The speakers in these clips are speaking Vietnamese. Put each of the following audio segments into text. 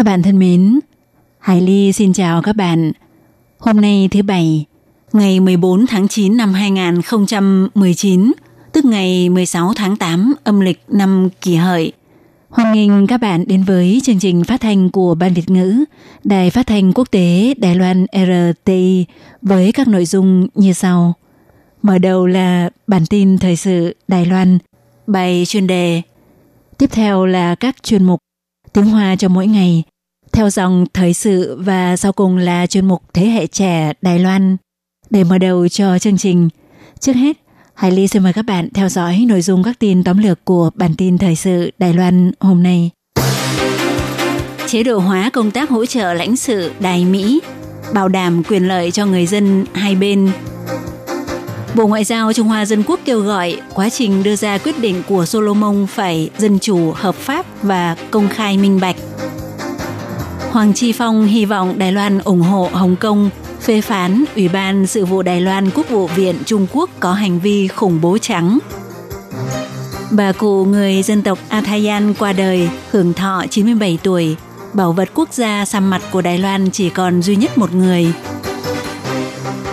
Các bạn thân mến, Hải Ly xin chào các bạn. Hôm nay thứ Bảy, ngày 14 tháng 9 năm 2019, tức ngày 16 tháng 8 âm lịch năm kỷ hợi. Hoan nghênh các bạn đến với chương trình phát thanh của Ban Việt ngữ, Đài phát thanh quốc tế Đài Loan RTI với các nội dung như sau. Mở đầu là bản tin thời sự Đài Loan, bài chuyên đề. Tiếp theo là các chuyên mục tiếng Hoa cho mỗi ngày, theo dòng thời sự và sau cùng là chuyên mục Thế hệ trẻ Đài Loan. Để mở đầu cho chương trình, trước hết, Hải Ly xin mời các bạn theo dõi nội dung các tin tóm lược của bản tin thời sự Đài Loan hôm nay. Chế độ hóa công tác hỗ trợ lãnh sự Đài Mỹ, bảo đảm quyền lợi cho người dân hai bên. Bộ Ngoại giao Trung Hoa Dân Quốc kêu gọi quá trình đưa ra quyết định của Solomon phải dân chủ, hợp pháp và công khai minh bạch. Hoàng Chi Phong hy vọng Đài Loan ủng hộ Hồng Kông phê phán Ủy ban Sự vụ Đài Loan Quốc vụ viện Trung Quốc có hành vi khủng bố trắng. Bà cụ người dân tộc Athayan qua đời, hưởng thọ 97 tuổi. Bảo vật quốc gia xăm mặt của Đài Loan chỉ còn duy nhất một người.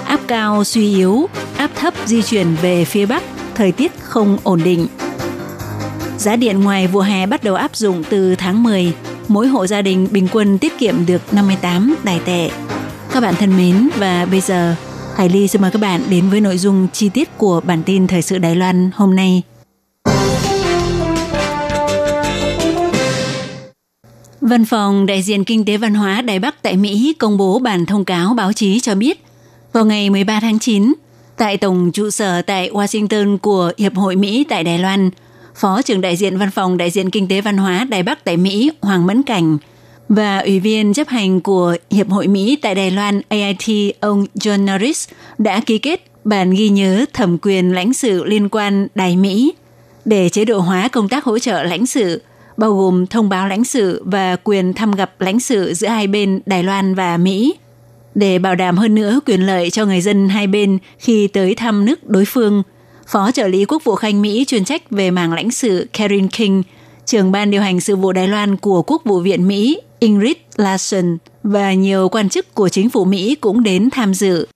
Áp cao suy yếu, áp thấp di chuyển về phía Bắc, thời tiết không ổn định. Giá điện ngoài mùa hè bắt đầu áp dụng từ tháng 10, mỗi hộ gia đình bình quân tiết kiệm được 58 đài tệ. Các bạn thân mến và bây giờ Hải Ly xin mời các bạn đến với nội dung chi tiết của bản tin Thời sự Đài Loan hôm nay. Văn phòng đại diện kinh tế văn hóa Đài Bắc tại Mỹ công bố bản thông cáo báo chí cho biết vào ngày 13 tháng 9, tại tổng trụ sở tại Washington của Hiệp hội Mỹ tại Đài Loan, Phó trưởng đại diện văn phòng đại diện kinh tế văn hóa Đài Bắc tại Mỹ Hoàng Mẫn Cảnh và Ủy viên chấp hành của Hiệp hội Mỹ tại Đài Loan AIT ông John Norris đã ký kết bản ghi nhớ thẩm quyền lãnh sự liên quan Đài Mỹ để chế độ hóa công tác hỗ trợ lãnh sự, bao gồm thông báo lãnh sự và quyền thăm gặp lãnh sự giữa hai bên Đài Loan và Mỹ. Để bảo đảm hơn nữa quyền lợi cho người dân hai bên khi tới thăm nước đối phương, Phó trợ lý quốc vụ Khanh Mỹ chuyên trách về mảng lãnh sự Karen King, trưởng ban điều hành sự vụ Đài Loan của Quốc vụ viện Mỹ Ingrid Larson và nhiều quan chức của chính phủ Mỹ cũng đến tham dự.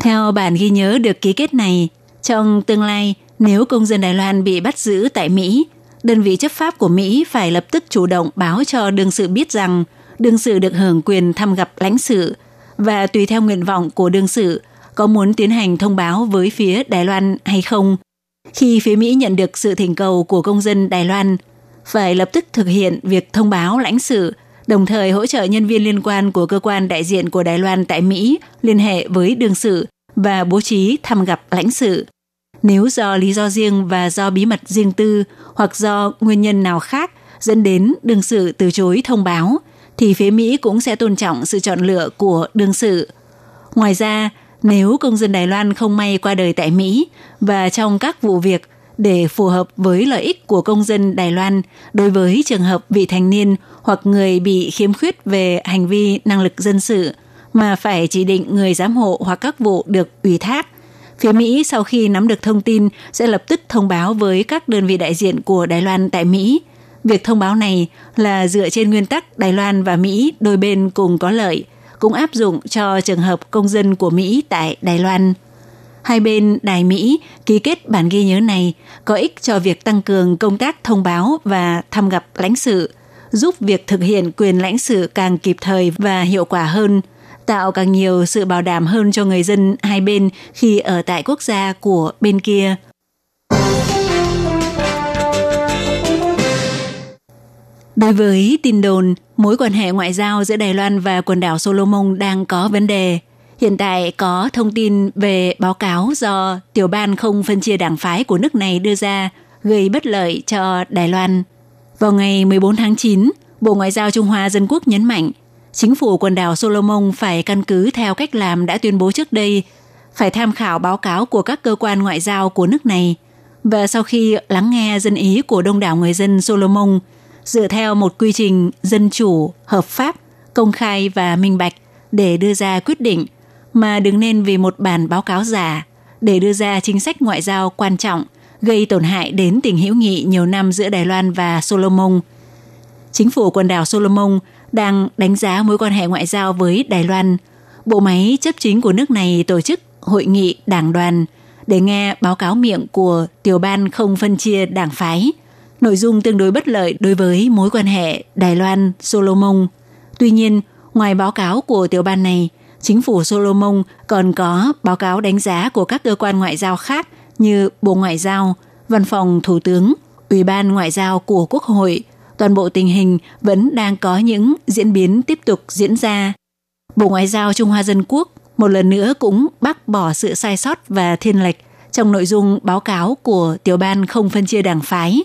Theo bản ghi nhớ được ký kết này, trong tương lai, nếu công dân Đài Loan bị bắt giữ tại Mỹ, đơn vị chấp pháp của Mỹ phải lập tức chủ động báo cho đương sự biết rằng đương sự được hưởng quyền thăm gặp lãnh sự và tùy theo nguyện vọng của đương sự có muốn tiến hành thông báo với phía Đài Loan hay không. Khi phía Mỹ nhận được sự thỉnh cầu của công dân Đài Loan, phải lập tức thực hiện việc thông báo lãnh sự đồng thời hỗ trợ nhân viên liên quan của cơ quan đại diện của Đài Loan tại Mỹ liên hệ với đương sự và bố trí thăm gặp lãnh sự. Nếu do lý do riêng và do bí mật riêng tư hoặc do nguyên nhân nào khác dẫn đến đương sự từ chối thông báo, thì phía Mỹ cũng sẽ tôn trọng sự chọn lựa của đương sự. Ngoài ra, nếu công dân Đài Loan không may qua đời tại Mỹ và trong các vụ việc để phù hợp với lợi ích của công dân Đài Loan đối với trường hợp vị thành niên hoặc người bị khiếm khuyết về hành vi năng lực dân sự mà phải chỉ định người giám hộ hoặc các vụ được ủy thác. Phía Mỹ sau khi nắm được thông tin sẽ lập tức thông báo với các đơn vị đại diện của Đài Loan tại Mỹ. Việc thông báo này là dựa trên nguyên tắc Đài Loan và Mỹ đôi bên cùng có lợi, cũng áp dụng cho trường hợp công dân của Mỹ tại Đài Loan. Hai bên Đài Mỹ ký kết bản ghi nhớ này có ích cho việc tăng cường công tác thông báo và thăm gặp lãnh sự, giúp việc thực hiện quyền lãnh sự càng kịp thời và hiệu quả hơn, tạo càng nhiều sự bảo đảm hơn cho người dân hai bên khi ở tại quốc gia của bên kia. Đối với tin đồn, mối quan hệ ngoại giao giữa Đài Loan và quần đảo Solomon đang có vấn đề. Hiện tại có thông tin về báo cáo do tiểu ban không phân chia đảng phái của nước này đưa ra gây bất lợi cho Đài Loan. Vào ngày 14 tháng 9, Bộ Ngoại giao Trung Hoa Dân Quốc nhấn mạnh, chính phủ quần đảo Solomon phải căn cứ theo cách làm đã tuyên bố trước đây, phải tham khảo báo cáo của các cơ quan ngoại giao của nước này và sau khi lắng nghe dân ý của đông đảo người dân Solomon, dựa theo một quy trình dân chủ, hợp pháp, công khai và minh bạch để đưa ra quyết định, mà đừng nên vì một bản báo cáo giả để đưa ra chính sách ngoại giao quan trọng gây tổn hại đến tình hữu nghị nhiều năm giữa Đài Loan và Solomon. Chính phủ quần đảo Solomon đang đánh giá mối quan hệ ngoại giao với Đài Loan. Bộ máy chấp chính của nước này tổ chức hội nghị đảng đoàn để nghe báo cáo miệng của tiểu ban không phân chia đảng phái. Nội dung tương đối bất lợi đối với mối quan hệ Đài Loan Solomon. Tuy nhiên, ngoài báo cáo của tiểu ban này, chính phủ Solomon còn có báo cáo đánh giá của các cơ quan ngoại giao khác như Bộ Ngoại giao, Văn phòng Thủ tướng, Ủy ban Ngoại giao của Quốc hội. Toàn bộ tình hình vẫn đang có những diễn biến tiếp tục diễn ra. Bộ Ngoại giao Trung Hoa Dân Quốc một lần nữa cũng bác bỏ sự sai sót và thiên lệch trong nội dung báo cáo của tiểu ban không phân chia đảng phái,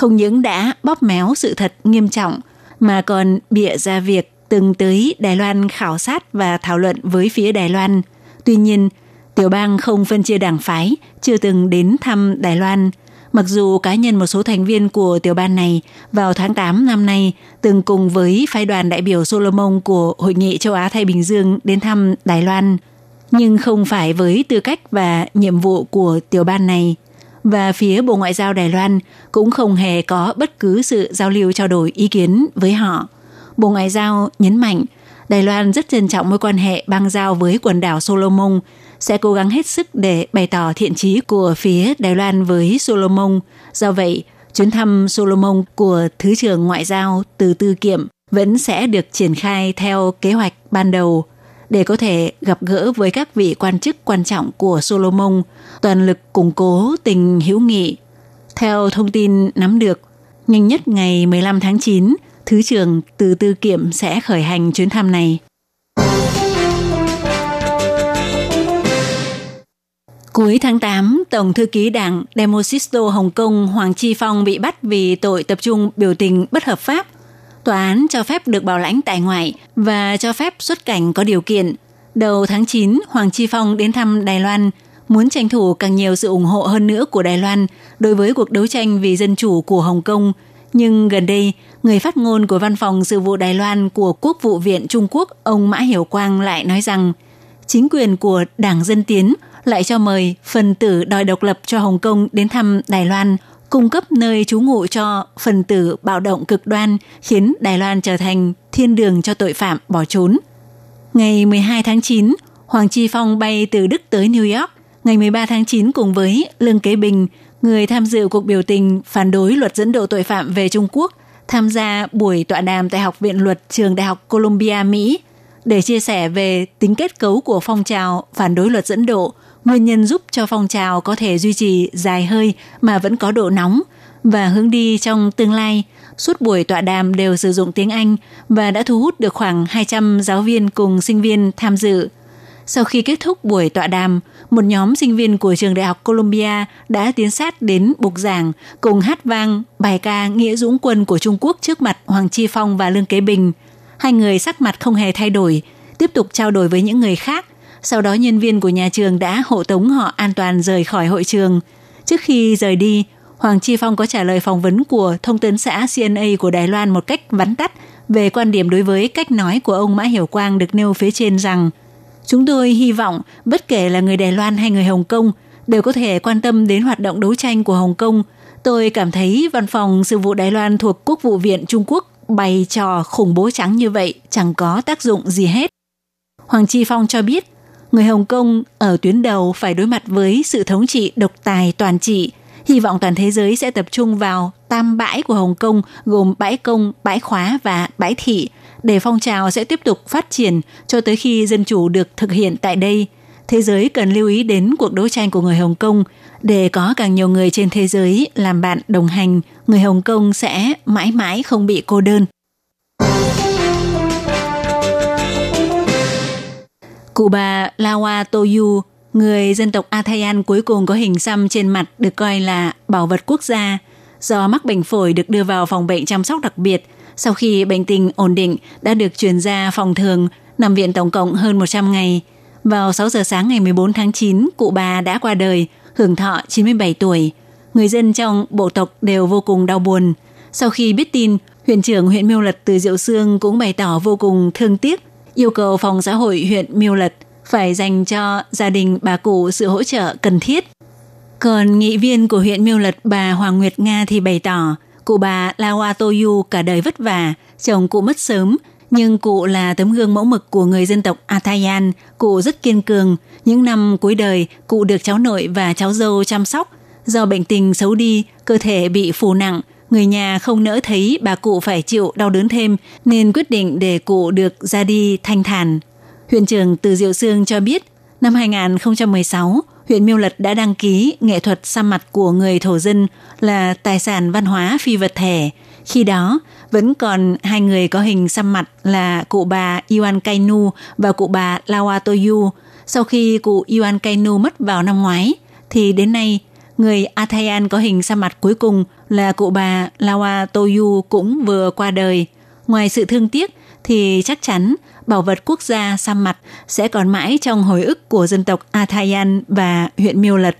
không những đã bóp méo sự thật nghiêm trọng mà còn bịa ra việc từng tới Đài Loan khảo sát và thảo luận với phía Đài Loan. Tuy nhiên, tiểu bang không phân chia đảng phái, chưa từng đến thăm Đài Loan. Mặc dù cá nhân một số thành viên của tiểu ban này vào tháng 8 năm nay từng cùng với phái đoàn đại biểu Solomon của Hội nghị châu Á-Thái Bình Dương đến thăm Đài Loan, nhưng không phải với tư cách và nhiệm vụ của tiểu ban này. Và phía Bộ Ngoại giao Đài Loan cũng không hề có bất cứ sự giao lưu trao đổi ý kiến với họ. Bộ Ngoại giao nhấn mạnh Đài Loan rất trân trọng mối quan hệ bang giao với quần đảo Solomon, sẽ cố gắng hết sức để bày tỏ thiện chí của phía Đài Loan với Solomon. Do vậy, chuyến thăm Solomon của Thứ trưởng Ngoại giao từ Tư Kiệm vẫn sẽ được triển khai theo kế hoạch ban đầu để có thể gặp gỡ với các vị quan chức quan trọng của Solomon, toàn lực củng cố tình hữu nghị. Theo thông tin nắm được, nhanh nhất ngày 15 tháng 9, Thứ trưởng từ Tư Kiệm sẽ khởi hành chuyến thăm này. Cuối tháng 8, Tổng thư ký đảng Demosisto Hồng Kông Hoàng Chi Phong bị bắt vì tội tập trung biểu tình bất hợp pháp. Tòa án cho phép được bảo lãnh tại ngoại và cho phép xuất cảnh có điều kiện. Đầu tháng 9, Hoàng Chi Phong đến thăm Đài Loan, muốn tranh thủ càng nhiều sự ủng hộ hơn nữa của Đài Loan đối với cuộc đấu tranh vì dân chủ của Hồng Kông. Nhưng gần đây, người phát ngôn của Văn phòng Sự vụ Đài Loan của Quốc vụ viện Trung Quốc, ông Mã Hiểu Quang lại nói rằng chính quyền của Đảng Dân Tiến – lại cho mời phần tử đòi độc lập cho Hồng Kông đến thăm Đài Loan, cung cấp nơi trú ngụ cho phần tử bạo động cực đoan khiến Đài Loan trở thành thiên đường cho tội phạm bỏ trốn. Ngày 12 tháng 9, Hoàng Chi Phong bay từ Đức tới New York. Ngày 13 tháng 9 cùng với Lương Kế Bình, người tham dự cuộc biểu tình phản đối luật dẫn độ tội phạm về Trung Quốc, tham gia buổi tọa đàm tại Học viện Luật Trường Đại học Columbia, Mỹ để chia sẻ về tính kết cấu của phong trào phản đối luật dẫn độ nguyên nhân giúp cho phong trào có thể duy trì dài hơi mà vẫn có độ nóng và hướng đi trong tương lai. Suốt buổi tọa đàm đều sử dụng tiếng Anh và đã thu hút được khoảng 200 giáo viên cùng sinh viên tham dự. Sau khi kết thúc buổi tọa đàm, một nhóm sinh viên của trường đại học Columbia đã tiến sát đến bục giảng cùng hát vang bài ca Nghĩa Dũng Quân của Trung Quốc trước mặt Hoàng Chi Phong và Lương Kế Bình. Hai người sắc mặt không hề thay đổi, tiếp tục trao đổi với những người khác sau đó nhân viên của nhà trường đã hộ tống họ an toàn rời khỏi hội trường. Trước khi rời đi, Hoàng Chi Phong có trả lời phỏng vấn của thông tấn xã CNA của Đài Loan một cách vắn tắt về quan điểm đối với cách nói của ông Mã Hiểu Quang được nêu phía trên rằng Chúng tôi hy vọng bất kể là người Đài Loan hay người Hồng Kông đều có thể quan tâm đến hoạt động đấu tranh của Hồng Kông. Tôi cảm thấy văn phòng sự vụ Đài Loan thuộc Quốc vụ viện Trung Quốc bày trò khủng bố trắng như vậy chẳng có tác dụng gì hết. Hoàng Chi Phong cho biết người Hồng Kông ở tuyến đầu phải đối mặt với sự thống trị độc tài toàn trị. Hy vọng toàn thế giới sẽ tập trung vào tam bãi của Hồng Kông gồm bãi công, bãi khóa và bãi thị để phong trào sẽ tiếp tục phát triển cho tới khi dân chủ được thực hiện tại đây. Thế giới cần lưu ý đến cuộc đấu tranh của người Hồng Kông để có càng nhiều người trên thế giới làm bạn đồng hành, người Hồng Kông sẽ mãi mãi không bị cô đơn. Cụ bà Lawa Toyu, người dân tộc Athayan cuối cùng có hình xăm trên mặt được coi là bảo vật quốc gia. Do mắc bệnh phổi được đưa vào phòng bệnh chăm sóc đặc biệt, Sau khi bệnh tình ổn định, đã được chuyển ra phòng thường, nằm viện tổng cộng hơn 100 ngày. Vào 6 giờ sáng ngày 14 tháng 9, cụ bà đã qua đời, hưởng thọ 97 tuổi. Người dân trong bộ tộc đều vô cùng đau buồn. Sau khi biết tin, huyện trưởng huyện Miêu Lật từ Diệu Sương cũng bày tỏ vô cùng thương tiếc, yêu cầu phòng xã hội huyện Miêu Lật phải dành cho gia đình bà cụ sự hỗ trợ cần thiết. Còn nghị viên của huyện Miêu Lật bà Hoàng Nguyệt Nga thì bày tỏ, cụ bà Lawa Toyu cả đời vất vả, chồng cụ mất sớm, nhưng cụ là tấm gương mẫu mực của người dân tộc Athayan, cụ rất kiên cường. Những năm cuối đời, cụ được cháu nội và cháu dâu chăm sóc. Do bệnh tình xấu đi, cơ thể bị phù nặng, người nhà không nỡ thấy bà cụ phải chịu đau đớn thêm nên quyết định để cụ được ra đi thanh thản. Huyện trưởng Từ Diệu Sương cho biết, năm 2016, huyện Miêu Lật đã đăng ký nghệ thuật xăm mặt của người thổ dân là tài sản văn hóa phi vật thể. Khi đó, vẫn còn hai người có hình xăm mặt là cụ bà Iwan Kainu và cụ bà Lawa Toyu. Sau khi cụ Iwan Kainu mất vào năm ngoái, thì đến nay, người Athayan có hình sa mặt cuối cùng là cụ bà Lawa Toyu cũng vừa qua đời. Ngoài sự thương tiếc, thì chắc chắn bảo vật quốc gia sa mặt sẽ còn mãi trong hồi ức của dân tộc Athayan và huyện Miêu Lật.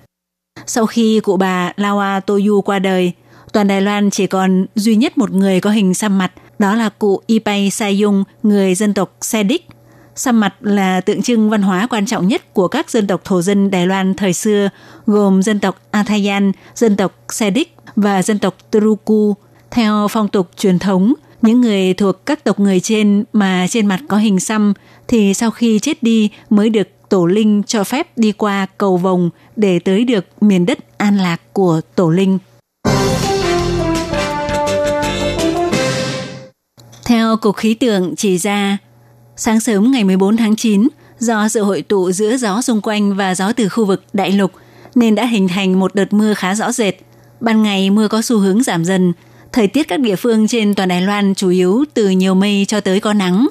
Sau khi cụ bà Lawa Toyu qua đời, toàn Đài Loan chỉ còn duy nhất một người có hình xăm mặt, đó là cụ Ipay Sayung, người dân tộc Sedic. Xăm mặt là tượng trưng văn hóa quan trọng nhất của các dân tộc thổ dân Đài Loan thời xưa, gồm dân tộc Athayan, dân tộc Sedic và dân tộc Truku. Theo phong tục truyền thống, những người thuộc các tộc người trên mà trên mặt có hình xăm thì sau khi chết đi mới được tổ linh cho phép đi qua cầu vồng để tới được miền đất an lạc của tổ linh. Theo Cục Khí tượng chỉ ra, sáng sớm ngày 14 tháng 9, do sự hội tụ giữa gió xung quanh và gió từ khu vực đại lục nên đã hình thành một đợt mưa khá rõ rệt. Ban ngày mưa có xu hướng giảm dần, Thời tiết các địa phương trên toàn Đài Loan chủ yếu từ nhiều mây cho tới có nắng.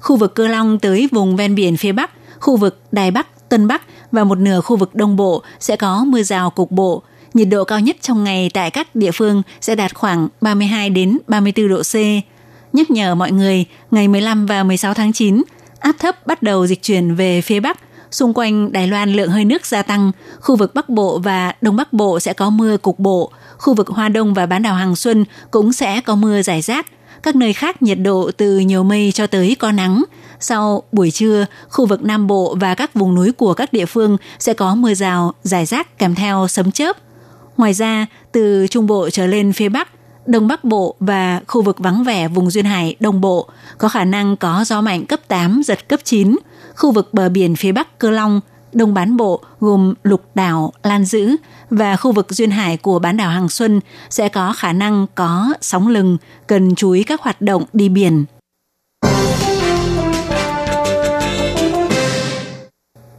Khu vực Cơ Long tới vùng ven biển phía Bắc, khu vực Đài Bắc, Tân Bắc và một nửa khu vực Đông Bộ sẽ có mưa rào cục bộ. Nhiệt độ cao nhất trong ngày tại các địa phương sẽ đạt khoảng 32 đến 34 độ C. Nhắc nhở mọi người, ngày 15 và 16 tháng 9, áp thấp bắt đầu dịch chuyển về phía Bắc. Xung quanh Đài Loan lượng hơi nước gia tăng, khu vực Bắc Bộ và Đông Bắc Bộ sẽ có mưa cục bộ, khu vực Hoa Đông và bán đảo Hàng Xuân cũng sẽ có mưa rải rác. Các nơi khác nhiệt độ từ nhiều mây cho tới có nắng. Sau buổi trưa, khu vực Nam Bộ và các vùng núi của các địa phương sẽ có mưa rào, rải rác kèm theo sấm chớp. Ngoài ra, từ Trung Bộ trở lên phía Bắc, Đông Bắc Bộ và khu vực vắng vẻ vùng Duyên Hải Đông Bộ có khả năng có gió mạnh cấp 8, giật cấp 9. Khu vực bờ biển phía Bắc Cơ Long, Đông Bán Bộ gồm Lục Đảo, Lan Dữ và khu vực duyên hải của bán đảo Hàng Xuân sẽ có khả năng có sóng lừng, cần chú ý các hoạt động đi biển.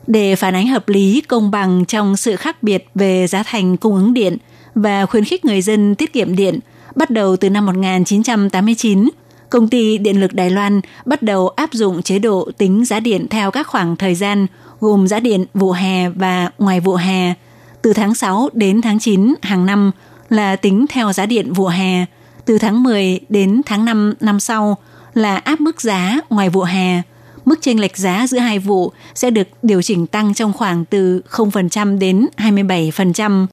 Để phản ánh hợp lý, công bằng trong sự khác biệt về giá thành cung ứng điện và khuyến khích người dân tiết kiệm điện, bắt đầu từ năm 1989, công ty Điện lực Đài Loan bắt đầu áp dụng chế độ tính giá điện theo các khoảng thời gian gồm giá điện vụ hè và ngoài vụ hè từ tháng 6 đến tháng 9 hàng năm là tính theo giá điện vụ hè, từ tháng 10 đến tháng 5 năm sau là áp mức giá ngoài vụ hè. Mức chênh lệch giá giữa hai vụ sẽ được điều chỉnh tăng trong khoảng từ 0% đến 27%.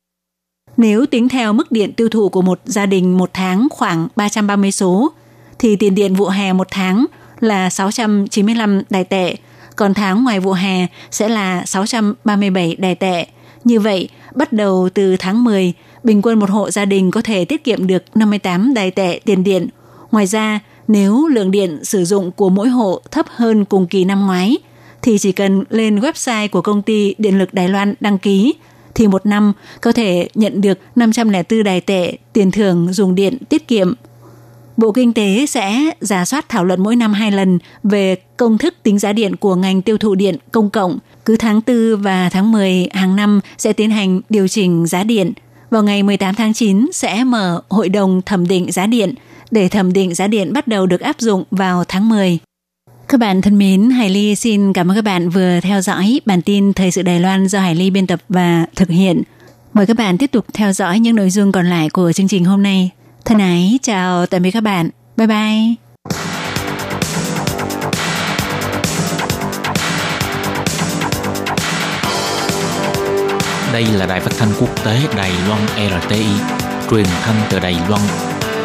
Nếu tính theo mức điện tiêu thụ của một gia đình một tháng khoảng 330 số, thì tiền điện vụ hè một tháng là 695 đài tệ, còn tháng ngoài vụ hè sẽ là 637 đài tệ. Như vậy, bắt đầu từ tháng 10, bình quân một hộ gia đình có thể tiết kiệm được 58 đài tệ tiền điện. Ngoài ra, nếu lượng điện sử dụng của mỗi hộ thấp hơn cùng kỳ năm ngoái, thì chỉ cần lên website của công ty Điện lực Đài Loan đăng ký, thì một năm có thể nhận được 504 đài tệ tiền thưởng dùng điện tiết kiệm. Bộ Kinh tế sẽ giả soát thảo luận mỗi năm hai lần về công thức tính giá điện của ngành tiêu thụ điện công cộng. Cứ tháng 4 và tháng 10 hàng năm sẽ tiến hành điều chỉnh giá điện. Vào ngày 18 tháng 9 sẽ mở hội đồng thẩm định giá điện để thẩm định giá điện bắt đầu được áp dụng vào tháng 10. Các bạn thân mến, Hải Ly xin cảm ơn các bạn vừa theo dõi bản tin Thời sự Đài Loan do Hải Ly biên tập và thực hiện. Mời các bạn tiếp tục theo dõi những nội dung còn lại của chương trình hôm nay. Thân ái, chào tạm biệt các bạn. Bye bye! Đây là đài phát thanh quốc tế Đài Loan RTI, truyền thanh từ Đài Loan.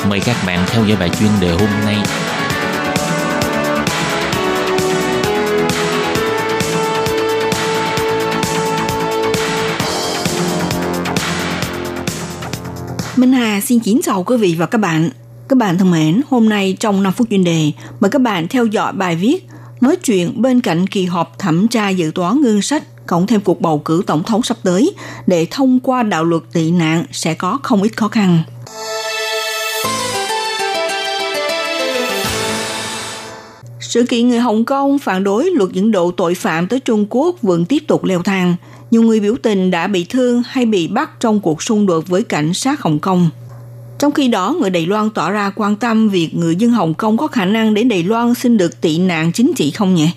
Mời các bạn theo dõi bài chuyên đề hôm nay. Minh Hà xin kính chào quý vị và các bạn. Các bạn thân mến, hôm nay trong 5 phút chuyên đề, mời các bạn theo dõi bài viết nói chuyện bên cạnh kỳ họp thẩm tra dự toán ngân sách cộng thêm cuộc bầu cử tổng thống sắp tới để thông qua đạo luật tị nạn sẽ có không ít khó khăn. Sự kiện người Hồng Kông phản đối luật dẫn độ tội phạm tới Trung Quốc vẫn tiếp tục leo thang. Nhiều người biểu tình đã bị thương hay bị bắt trong cuộc xung đột với cảnh sát Hồng Kông. Trong khi đó, người Đài Loan tỏ ra quan tâm việc người dân Hồng Kông có khả năng đến Đài Loan xin được tị nạn chính trị không nhỉ?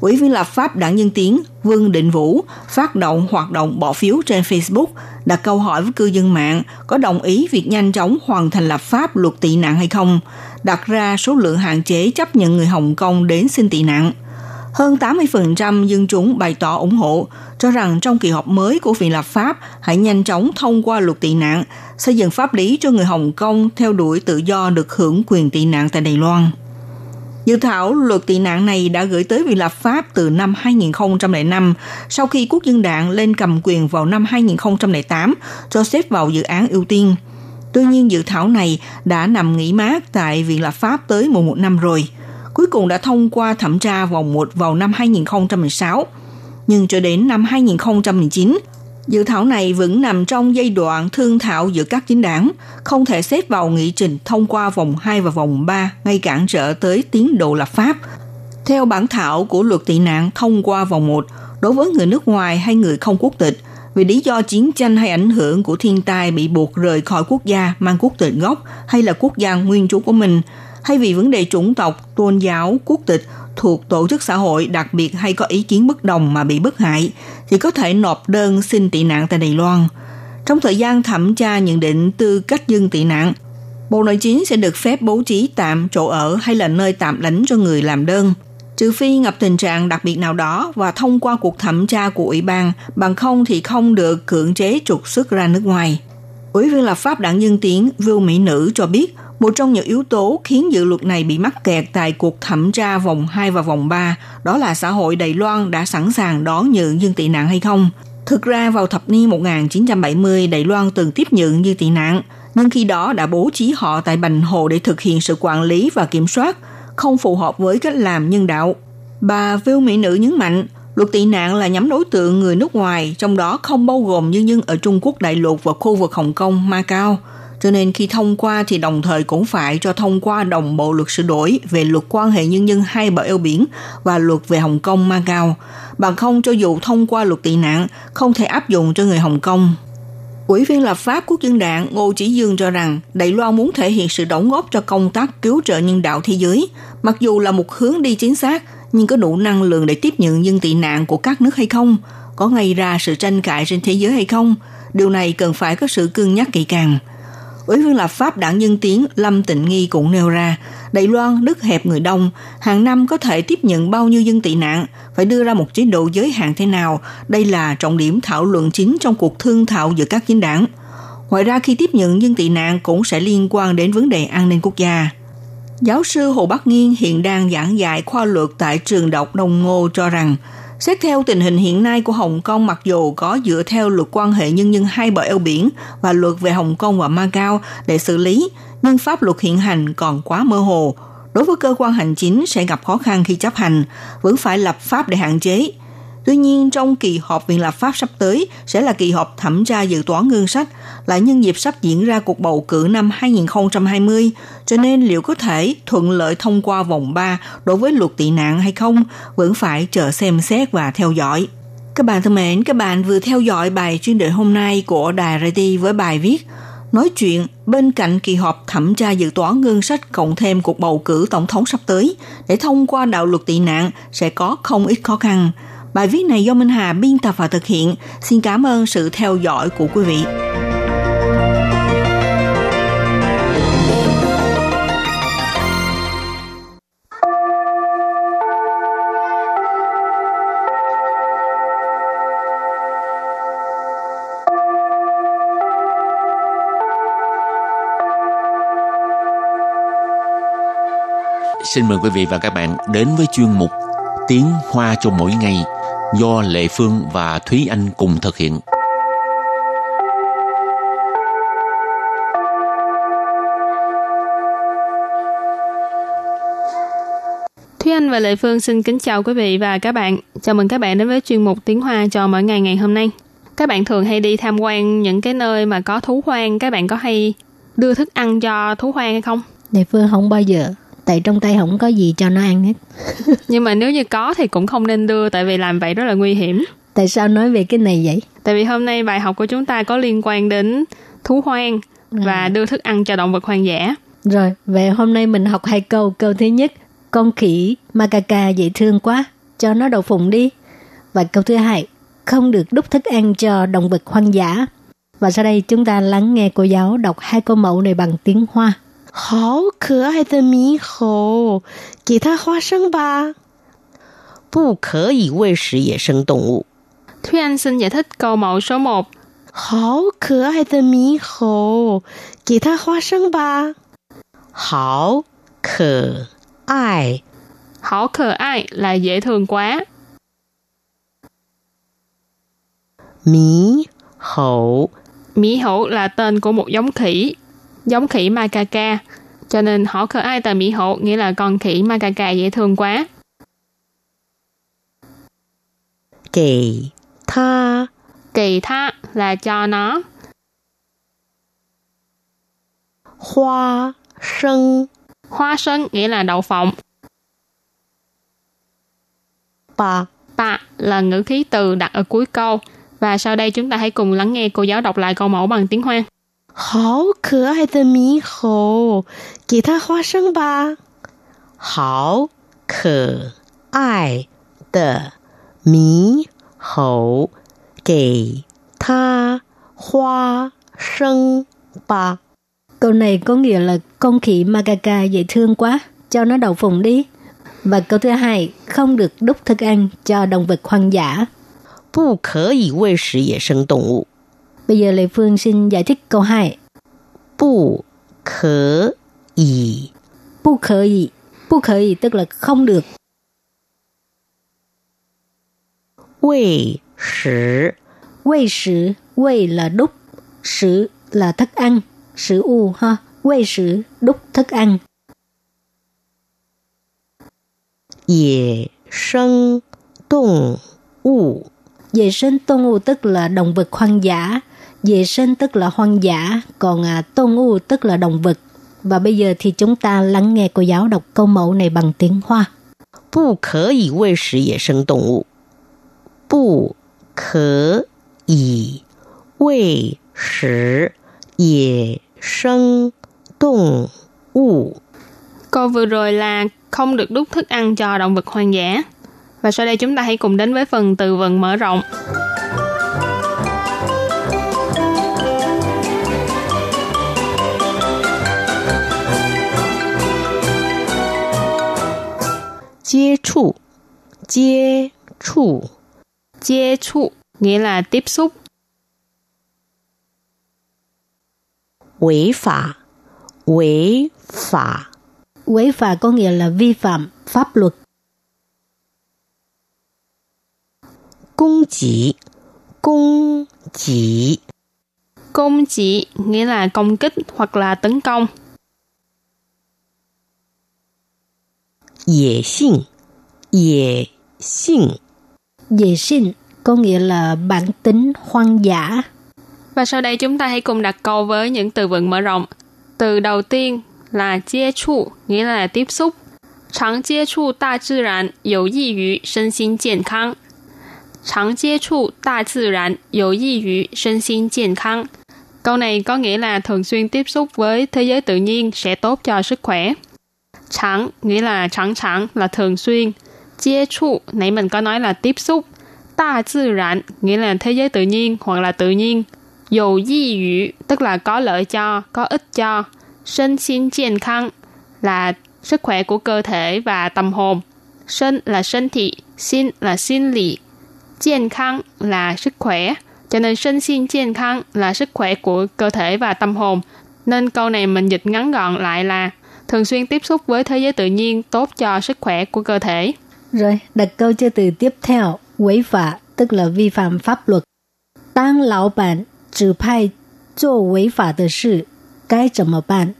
Ủy viên lập pháp đảng Nhân Tiến Vương Định Vũ phát động hoạt động bỏ phiếu trên Facebook đặt câu hỏi với cư dân mạng có đồng ý việc nhanh chóng hoàn thành lập pháp luật tị nạn hay không, đặt ra số lượng hạn chế chấp nhận người Hồng Kông đến xin tị nạn. Hơn 80% dân chúng bày tỏ ủng hộ, cho rằng trong kỳ họp mới của Viện lập pháp hãy nhanh chóng thông qua luật tị nạn, xây dựng pháp lý cho người Hồng Kông theo đuổi tự do được hưởng quyền tị nạn tại Đài Loan. Dự thảo luật tị nạn này đã gửi tới Viện lập pháp từ năm 2005 sau khi quốc dân đảng lên cầm quyền vào năm 2008 cho xếp vào dự án ưu tiên. Tuy nhiên dự thảo này đã nằm nghỉ mát tại Viện lập pháp tới mùa một năm rồi. Cuối cùng đã thông qua thẩm tra vòng 1 vào năm 2016. Nhưng cho đến năm 2019, Dự thảo này vẫn nằm trong giai đoạn thương thảo giữa các chính đảng, không thể xếp vào nghị trình thông qua vòng 2 và vòng 3, gây cản trở tới tiến độ lập pháp. Theo bản thảo của luật tị nạn thông qua vòng 1, đối với người nước ngoài hay người không quốc tịch, vì lý do chiến tranh hay ảnh hưởng của thiên tai bị buộc rời khỏi quốc gia mang quốc tịch gốc hay là quốc gia nguyên trú của mình, hay vì vấn đề chủng tộc, tôn giáo, quốc tịch thuộc tổ chức xã hội đặc biệt hay có ý kiến bất đồng mà bị bức hại thì có thể nộp đơn xin tị nạn tại Đài Loan. Trong thời gian thẩm tra nhận định tư cách dân tị nạn, Bộ Nội chính sẽ được phép bố trí tạm chỗ ở hay là nơi tạm lánh cho người làm đơn, trừ phi gặp tình trạng đặc biệt nào đó và thông qua cuộc thẩm tra của ủy ban, bằng không thì không được cưỡng chế trục xuất ra nước ngoài. Ủy viên lập pháp đảng Dân Tiến Vưu Mỹ Nữ cho biết, một trong những yếu tố khiến dự luật này bị mắc kẹt tại cuộc thẩm tra vòng 2 và vòng 3 đó là xã hội Đài Loan đã sẵn sàng đón nhận dân tị nạn hay không. Thực ra vào thập niên 1970, Đài Loan từng tiếp nhận dân tị nạn, nhưng khi đó đã bố trí họ tại Bành Hồ để thực hiện sự quản lý và kiểm soát, không phù hợp với cách làm nhân đạo. Bà Viu Mỹ Nữ nhấn mạnh, luật tị nạn là nhắm đối tượng người nước ngoài, trong đó không bao gồm nhân dân ở Trung Quốc đại lục và khu vực Hồng Kông, Macau – cho nên khi thông qua thì đồng thời cũng phải cho thông qua đồng bộ luật sửa đổi về luật quan hệ nhân dân hai bờ eo biển và luật về Hồng Kông Macau. Bằng không cho dù thông qua luật tị nạn, không thể áp dụng cho người Hồng Kông. Ủy viên lập pháp quốc dân đảng Ngô Chỉ Dương cho rằng Đài Loan muốn thể hiện sự đóng góp cho công tác cứu trợ nhân đạo thế giới, mặc dù là một hướng đi chính xác, nhưng có đủ năng lượng để tiếp nhận dân tị nạn của các nước hay không? Có gây ra sự tranh cãi trên thế giới hay không? Điều này cần phải có sự cân nhắc kỹ càng. Ủy viên lập pháp đảng Nhân Tiến Lâm Tịnh Nghi cũng nêu ra, Đài Loan đất hẹp người đông, hàng năm có thể tiếp nhận bao nhiêu dân tị nạn, phải đưa ra một chế độ giới hạn thế nào. Đây là trọng điểm thảo luận chính trong cuộc thương thảo giữa các chính đảng. Ngoài ra khi tiếp nhận dân tị nạn cũng sẽ liên quan đến vấn đề an ninh quốc gia. Giáo sư Hồ Bắc Nghiên hiện đang giảng dạy khoa luật tại trường đọc Đông Ngô cho rằng Xét theo tình hình hiện nay của Hồng Kông mặc dù có dựa theo luật quan hệ nhân dân hai bờ eo biển và luật về Hồng Kông và Macau để xử lý, nhưng pháp luật hiện hành còn quá mơ hồ. Đối với cơ quan hành chính sẽ gặp khó khăn khi chấp hành, vẫn phải lập pháp để hạn chế. Tuy nhiên, trong kỳ họp Viện lập pháp sắp tới sẽ là kỳ họp thẩm tra dự toán ngân sách, là nhân dịp sắp diễn ra cuộc bầu cử năm 2020, cho nên liệu có thể thuận lợi thông qua vòng 3 đối với luật tị nạn hay không, vẫn phải chờ xem xét và theo dõi. Các bạn thân mến, các bạn vừa theo dõi bài chuyên đề hôm nay của Đài RT với bài viết Nói chuyện bên cạnh kỳ họp thẩm tra dự toán ngân sách cộng thêm cuộc bầu cử tổng thống sắp tới để thông qua đạo luật tị nạn sẽ có không ít khó khăn. Bài viết này do Minh Hà biên tập và thực hiện. Xin cảm ơn sự theo dõi của quý vị. Xin mời quý vị và các bạn đến với chuyên mục Tiếng Hoa cho mỗi ngày do Lệ Phương và Thúy Anh cùng thực hiện. Thúy Anh và Lệ Phương xin kính chào quý vị và các bạn. Chào mừng các bạn đến với chuyên mục Tiếng Hoa cho mỗi ngày ngày hôm nay. Các bạn thường hay đi tham quan những cái nơi mà có thú hoang, các bạn có hay đưa thức ăn cho thú hoang hay không? Lệ Phương không bao giờ tại trong tay không có gì cho nó ăn hết. Nhưng mà nếu như có thì cũng không nên đưa tại vì làm vậy rất là nguy hiểm. Tại sao nói về cái này vậy? Tại vì hôm nay bài học của chúng ta có liên quan đến thú hoang và À. đưa thức ăn cho động vật hoang dã. Rồi, vậy hôm nay mình học hai câu. Câu thứ nhất, con khỉ macaca dễ thương quá, cho nó đậu phụng đi. Và câu thứ hai, không được đút thức ăn cho động vật hoang dã. Và sau đây chúng ta lắng nghe cô giáo đọc hai câu mẫu này bằng tiếng Hoa. 好可爱的猕猴，给它花生吧。不可以喂食野生动物。突然生也特高毛什么？好可爱的猕猴，给它花生吧。好可爱，好可爱，来野童馆。猕猴，猕猴来登古木勇企。giống khỉ macaca. Cho nên họ khởi ai tờ mỹ hộ nghĩa là con khỉ macaca dễ thương quá. Kỳ tha Kỳ tha là cho nó. Hoa sân Hoa sân nghĩa là đậu phộng. Bà Bà là ngữ khí từ đặt ở cuối câu. Và sau đây chúng ta hãy cùng lắng nghe cô giáo đọc lại câu mẫu bằng tiếng Hoa. 好可爱的猕猴，给它花生吧。好可爱的猕猴，给它花生吧。 Câu này có nghĩa là con khỉ macaca dễ thương quá, cho nó đậu phụng đi. Và câu thứ hai, không được đút thức ăn cho động vật hoang dã. 不可以喂食野生动物。 Bây giờ Lê Phương xin giải thích câu 2. Bù khở ý. Bù khở ý. Bù khở ý tức là không được. Wei shi. Wei shi. Wei là đúc. Shi là thức ăn. Sử u ha. quê shi đúc thức ăn. Dễ sân động u, Dễ sinh tôn u tức là động vật hoang dã. Vệ sinh tức là hoang dã, còn à, tôn u tức là động vật. Và bây giờ thì chúng ta lắng nghe cô giáo đọc câu mẫu này bằng tiếng Hoa. 不可以喂食野生动物。不可以喂食野生动物。 Câu vừa rồi là không được đút thức ăn cho động vật hoang dã. Và sau đây chúng ta hãy cùng đến với phần từ vựng mở rộng. 接触，接触， Chia chu nghĩa là tiếp xúc. 违法，违法， Quấy phà có nghĩa là vi phạm pháp luật. 攻击，攻击， Công chỉ nghĩa là công kích hoặc là tấn công. 野性，野性， Vệ sinh có nghĩa là bản tính hoang dã. Và sau đây chúng ta hãy cùng đặt câu với những từ vựng mở rộng. Từ đầu tiên là接触, nghĩa là tiếp xúc. 常接触大自然有益于身心健康。常接触大自然有益于身心健康。Câu này có nghĩa là thường xuyên tiếp xúc với thế giới tự nhiên sẽ tốt cho sức khỏe. Chẳng nghĩa là chẳng chẳng là thường xuyên. Chia trụ, nãy mình có nói là tiếp xúc. Đa tự然nghĩa là thế giới tự nhiên hoặc là tự nhiên. Dầu di yu tức là có lợi cho, có ích cho. Sinh xin健康 là sức khỏe của cơ thể và tâm hồn. Sinh là身体, xin là sinh lý, 健康 là sức khỏe. Cho nên sinh xin 健康 là sức khỏe của cơ thể và tâm hồn. Nên câu này mình dịch ngắn gọn lại là Thường xuyên tiếp xúc với thế giới tự nhiên tốt cho sức khỏe của cơ thể. Rồi, đặt câu cho từ tiếp theo, quấy phá, tức là vi phạm pháp luật.当老板指派做违法的事，该怎么办？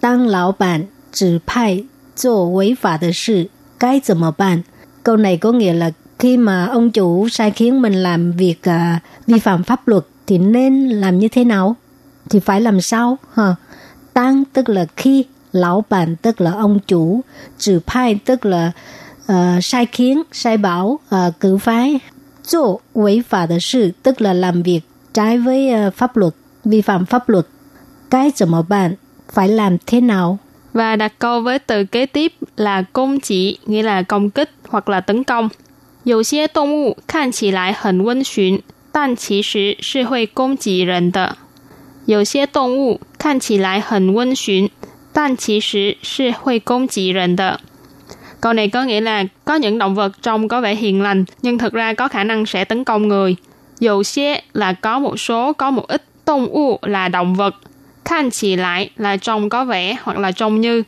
当老板指派做违法的事，该怎么办？Câu này có nghĩa là khi mà ông chủ sai khiến mình làm việc uh, vi phạm pháp luật thì nên làm như thế nào? Thì phải làm sao? Ha. Tăng tức là khi, lão bản tức là ông chủ, trừ派tức là uh, sai khiến, sai bảo, uh, cử phái.做违法的事 tức là làm việc trái với uh, pháp luật, vi phạm pháp luật. Cái 怎么办? Phải làm thế nào? Và đặt câu với từ kế tiếp là công chỉ, nghĩa là công kích hoặc là tấn công. 有些动物看起来很温驯，但其实是会攻击人的。有些动物看起来很温驯， 但其实是会攻击人的。Câu này có nghĩa là có những động vật trông có vẻ hiền lành nhưng thực ra có khả năng sẽ tấn công người. Dầu xế là có một số, có một ít. Động物là động vật. Khan chỉ lại là trông có vẻ hoặc là trông như.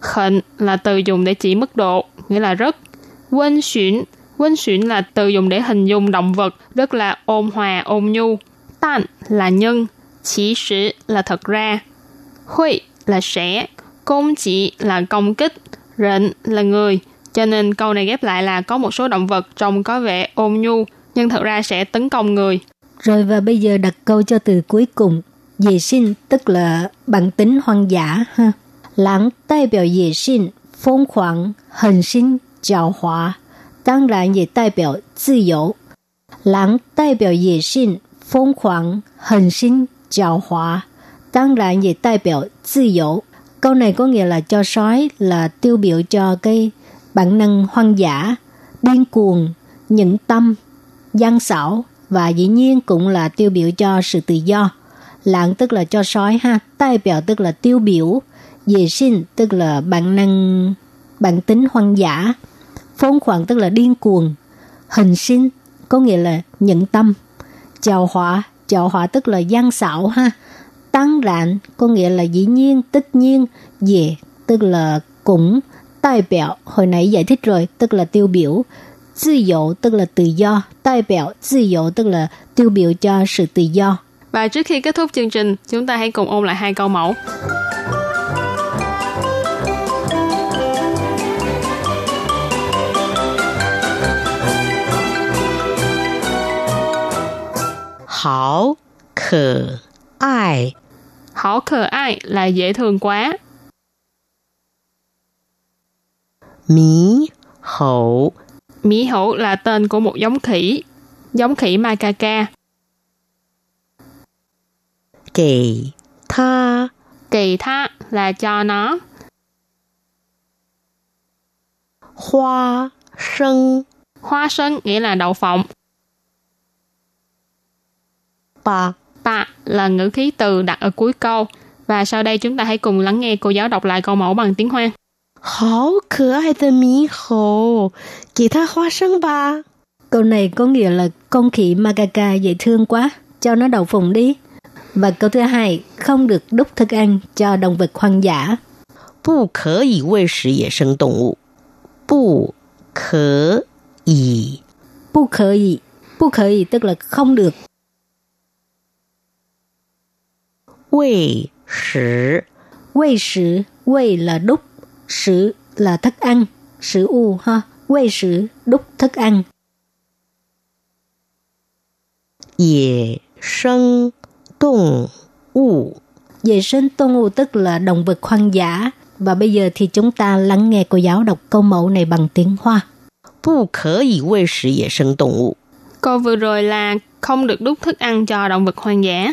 Khẩn là từ dùng để chỉ mức độ, nghĩa là rất. Quân xuyển Quân xuyển là từ dùng để hình dung động vật rất là ôn hòa, ôn nhu. Tan là nhân, chỉ sử là thật ra. Huy là sẽ, công chỉ là công kích, rịnh là người. Cho nên câu này ghép lại là có một số động vật trông có vẻ ôn nhu, nhưng thật ra sẽ tấn công người. Rồi và bây giờ đặt câu cho từ cuối cùng. Dễ sinh tức là bản tính hoang dã. ha. Lãng đại biểu dễ sinh, phong khoảng, hình sinh, trào hóa. Đương nhiên cũng đại biểu tự do. Lãng đại biểu dễ sinh, phong khoảng, hình sinh, trào hóa. 当然也代表自由。Câu này có nghĩa là cho sói là tiêu biểu cho cái bản năng hoang dã, điên cuồng, nhẫn tâm, gian xảo và dĩ nhiên cũng là tiêu biểu cho sự tự do. Lạng tức là cho sói ha,代表tức là tiêu biểu, dễ sinh tức là bản năng, bản tính hoang dã. Phong khoáng tức là điên cuồng. Hình sinh có nghĩa là nhẫn tâm. Chào họa, chào họa tức là gian xảo ha. Tăng rạn có nghĩa là dĩ nhiên, tất nhiên. Dễ tức là cũng. Đại biểu, hồi nãy giải thích rồi, tức là tiêu biểu. Tự 由 tức là tự do. Đại biểu, tự 由 tức là tiêu biểu cho sự tự do. Và trước khi kết thúc chương trình, chúng ta hãy cùng ôn lại hai câu mẫu. 好可爱， Hảo khờ ai là dễ thương quá. 猕猴 Mỹ hổ là tên của một giống khỉ. Giống khỉ macaca. 给他 Kỳ tha là cho nó. 花生 Hoa sân nghĩa là đậu phộng. 吧。 Ba là ngữ khí từ đặt ở cuối câu. Và sau đây chúng ta hãy cùng lắng nghe cô giáo đọc lại câu mẫu bằng tiếng Hoa. 好可爱的猕猴，给它花生吧。 Câu này có nghĩa là con khỉ macaca dễ thương quá, cho nó đậu phụng đi. Và câu thứ hai, không được đút thức ăn cho động vật hoang dã. 不可以喂食野生动物，不可以 Bu khởi ý, bu khởi ý tức là không được. 喂食 Quay sử, quay là đúc, sử là thức ăn, sử u ha. Quay sử, đúc thức ăn. 野生动物。 Vệ sinh tôn u tức là động vật hoang dã. Và bây giờ thì chúng ta lắng nghe cô giáo đọc câu mẫu này bằng tiếng Hoa. 不可以喂食野生动物。 Câu vừa rồi là không được đút thức ăn cho động vật hoang dã.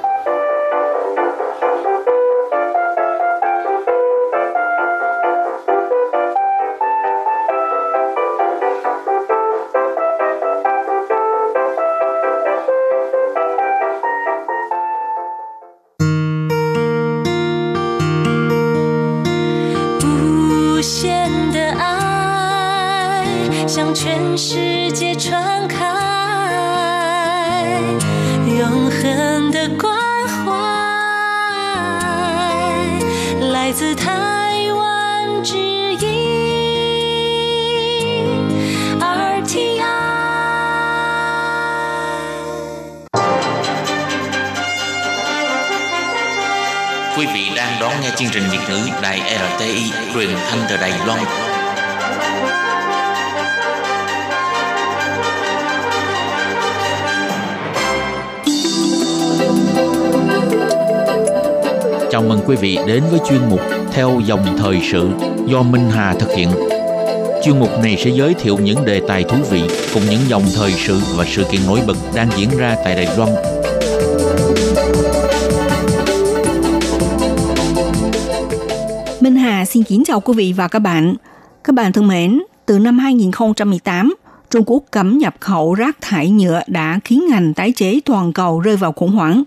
世界传开，永恒的关怀来自台湾之音 RTI。quý vị đang đón nghe chương trình Việt ngữ đài RTI truyền thanh từ đài Loan. Quý vị đến với chuyên mục Theo dòng thời sự do Minh Hà thực hiện. Chuyên mục này sẽ giới thiệu những đề tài thú vị cùng những dòng thời sự và sự kiện nổi bật đang diễn ra tại Đài Loan Minh Hà xin kính chào quý vị và các bạn. Các bạn thân mến, từ năm 2018, Trung Quốc cấm nhập khẩu rác thải nhựa đã khiến ngành tái chế toàn cầu rơi vào khủng hoảng.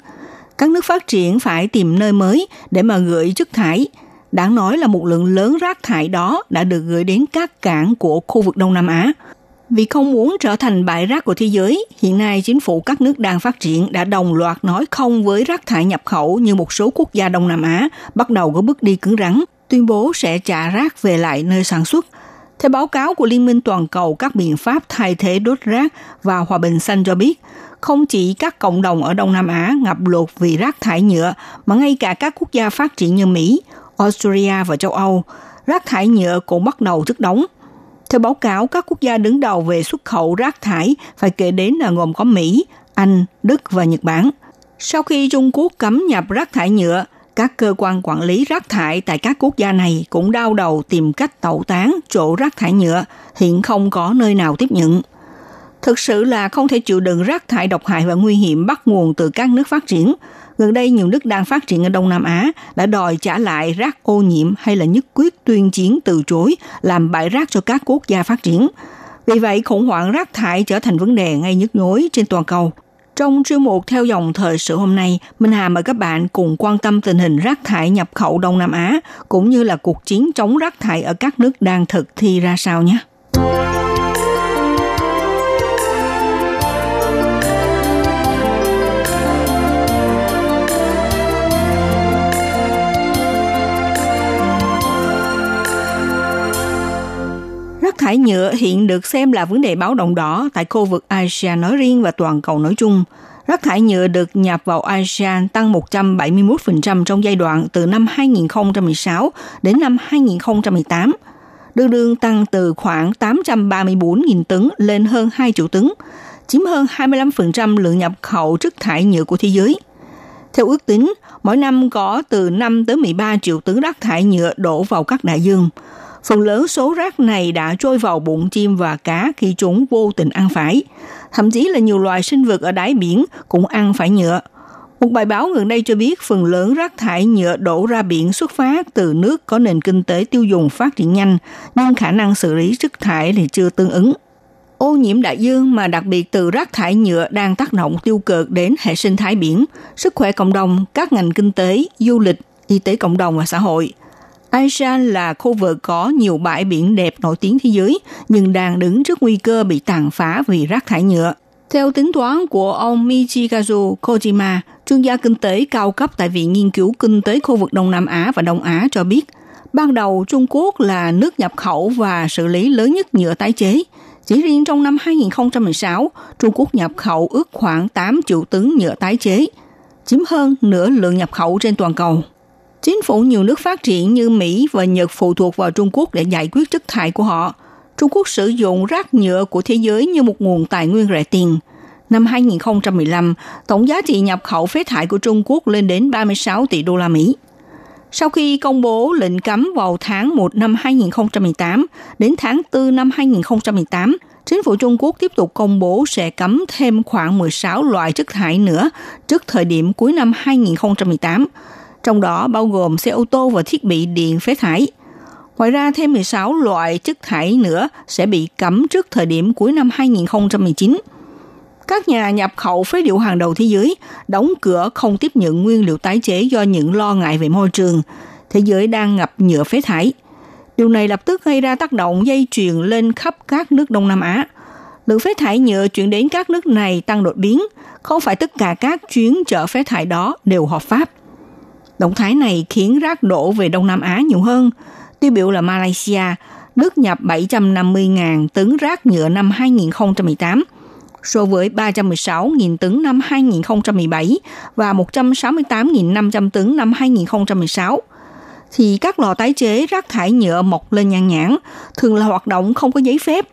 Các nước phát triển phải tìm nơi mới để mà gửi chất thải. Đáng nói là một lượng lớn rác thải đó đã được gửi đến các cảng của khu vực Đông Nam Á. Vì không muốn trở thành bãi rác của thế giới, hiện nay chính phủ các nước đang phát triển đã đồng loạt nói không với rác thải nhập khẩu như một số quốc gia Đông Nam Á, bắt đầu có bước đi cứng rắn, tuyên bố sẽ trả rác về lại nơi sản xuất. Theo báo cáo của Liên minh Toàn cầu các biện pháp thay thế đốt rác và hòa bình xanh cho biết, không chỉ các cộng đồng ở Đông Nam Á ngập lụt vì rác thải nhựa, mà ngay cả các quốc gia phát triển như Mỹ, Australia và châu Âu, rác thải nhựa cũng bắt đầu chất đóng. Theo báo cáo, các quốc gia đứng đầu về xuất khẩu rác thải phải kể đến là gồm có Mỹ, Anh, Đức và Nhật Bản. Sau khi Trung Quốc cấm nhập rác thải nhựa, các cơ quan quản lý rác thải tại các quốc gia này cũng đau đầu tìm cách tẩu tán chỗ rác thải nhựa, hiện không có nơi nào tiếp nhận. Thực sự là không thể chịu đựng rác thải độc hại và nguy hiểm bắt nguồn từ các nước phát triển. Gần đây, nhiều nước đang phát triển ở Đông Nam Á đã đòi trả lại rác ô nhiễm hay là nhất quyết tuyên chiến từ chối làm bãi rác cho các quốc gia phát triển. Vì vậy, khủng hoảng rác thải trở thành vấn đề ngay nhức nhối trên toàn cầu. Trong chuyên mục theo dòng thời sự hôm nay, Minh Hà mời các bạn cùng quan tâm tình hình rác thải nhập khẩu Đông Nam Á, cũng như là cuộc chiến chống rác thải ở các nước đang thực thi ra sao nhé. Rác thải nhựa hiện được xem là vấn đề báo động đỏ tại khu vực ASEAN nói riêng và toàn cầu nói chung. Rác thải nhựa được nhập vào ASEAN tăng 171% trong giai đoạn từ năm 2016 đến năm 2018, đương đương tăng từ khoảng 834.000 tấn lên hơn 2 triệu tấn, chiếm hơn 25% lượng nhập khẩu rác thải nhựa của thế giới. Theo ước tính, mỗi năm có từ 5 tới 13 triệu tấn rác thải nhựa đổ vào các đại dương. Phần lớn số rác này đã trôi vào bụng chim và cá khi chúng vô tình ăn phải. Thậm chí là nhiều loài sinh vật ở đáy biển cũng ăn phải nhựa. Một bài báo gần đây cho biết phần lớn rác thải nhựa đổ ra biển xuất phát từ nước có nền kinh tế tiêu dùng phát triển nhanh, nhưng khả năng xử lý rác thải thì chưa tương ứng. Ô nhiễm đại dương mà đặc biệt từ rác thải nhựa đang tác động tiêu cực đến hệ sinh thái biển, sức khỏe cộng đồng, các ngành kinh tế, du lịch, y tế cộng đồng và xã hội – ASEAN là khu vực có nhiều bãi biển đẹp nổi tiếng thế giới, nhưng đang đứng trước nguy cơ bị tàn phá vì rác thải nhựa. Theo tính toán của ông Michikazu Kojima, chuyên gia kinh tế cao cấp tại Viện Nghiên cứu Kinh tế khu vực Đông Nam Á và Đông Á cho biết, ban đầu Trung Quốc là nước nhập khẩu và xử lý lớn nhất nhựa tái chế. Chỉ riêng trong năm 2016, Trung Quốc nhập khẩu ước khoảng 8 triệu tấn nhựa tái chế, chiếm hơn nửa lượng nhập khẩu trên toàn cầu. Chính phủ nhiều nước phát triển như Mỹ và Nhật phụ thuộc vào Trung Quốc để giải quyết chất thải của họ. Trung Quốc sử dụng rác nhựa của thế giới như một nguồn tài nguyên rẻ tiền. Năm 2015, tổng giá trị nhập khẩu phế thải của Trung Quốc lên đến 36 tỷ đô la Mỹ. Sau khi công bố lệnh cấm vào tháng 1 năm 2018 đến tháng 4 năm 2018, chính phủ Trung Quốc tiếp tục công bố sẽ cấm thêm khoảng 16 loại chất thải nữa trước thời điểm cuối năm 2018 trong đó bao gồm xe ô tô và thiết bị điện phế thải. Ngoài ra, thêm 16 loại chất thải nữa sẽ bị cấm trước thời điểm cuối năm 2019. Các nhà nhập khẩu phế liệu hàng đầu thế giới đóng cửa không tiếp nhận nguyên liệu tái chế do những lo ngại về môi trường. Thế giới đang ngập nhựa phế thải. Điều này lập tức gây ra tác động dây chuyền lên khắp các nước Đông Nam Á. Lượng phế thải nhựa chuyển đến các nước này tăng đột biến, không phải tất cả các chuyến chở phế thải đó đều hợp pháp. Động thái này khiến rác đổ về Đông Nam Á nhiều hơn. Tiêu biểu là Malaysia, nước nhập 750.000 tấn rác nhựa năm 2018, so với 316.000 tấn năm 2017 và 168.500 tấn năm 2016 thì các lò tái chế rác thải nhựa mọc lên nhan nhãn thường là hoạt động không có giấy phép.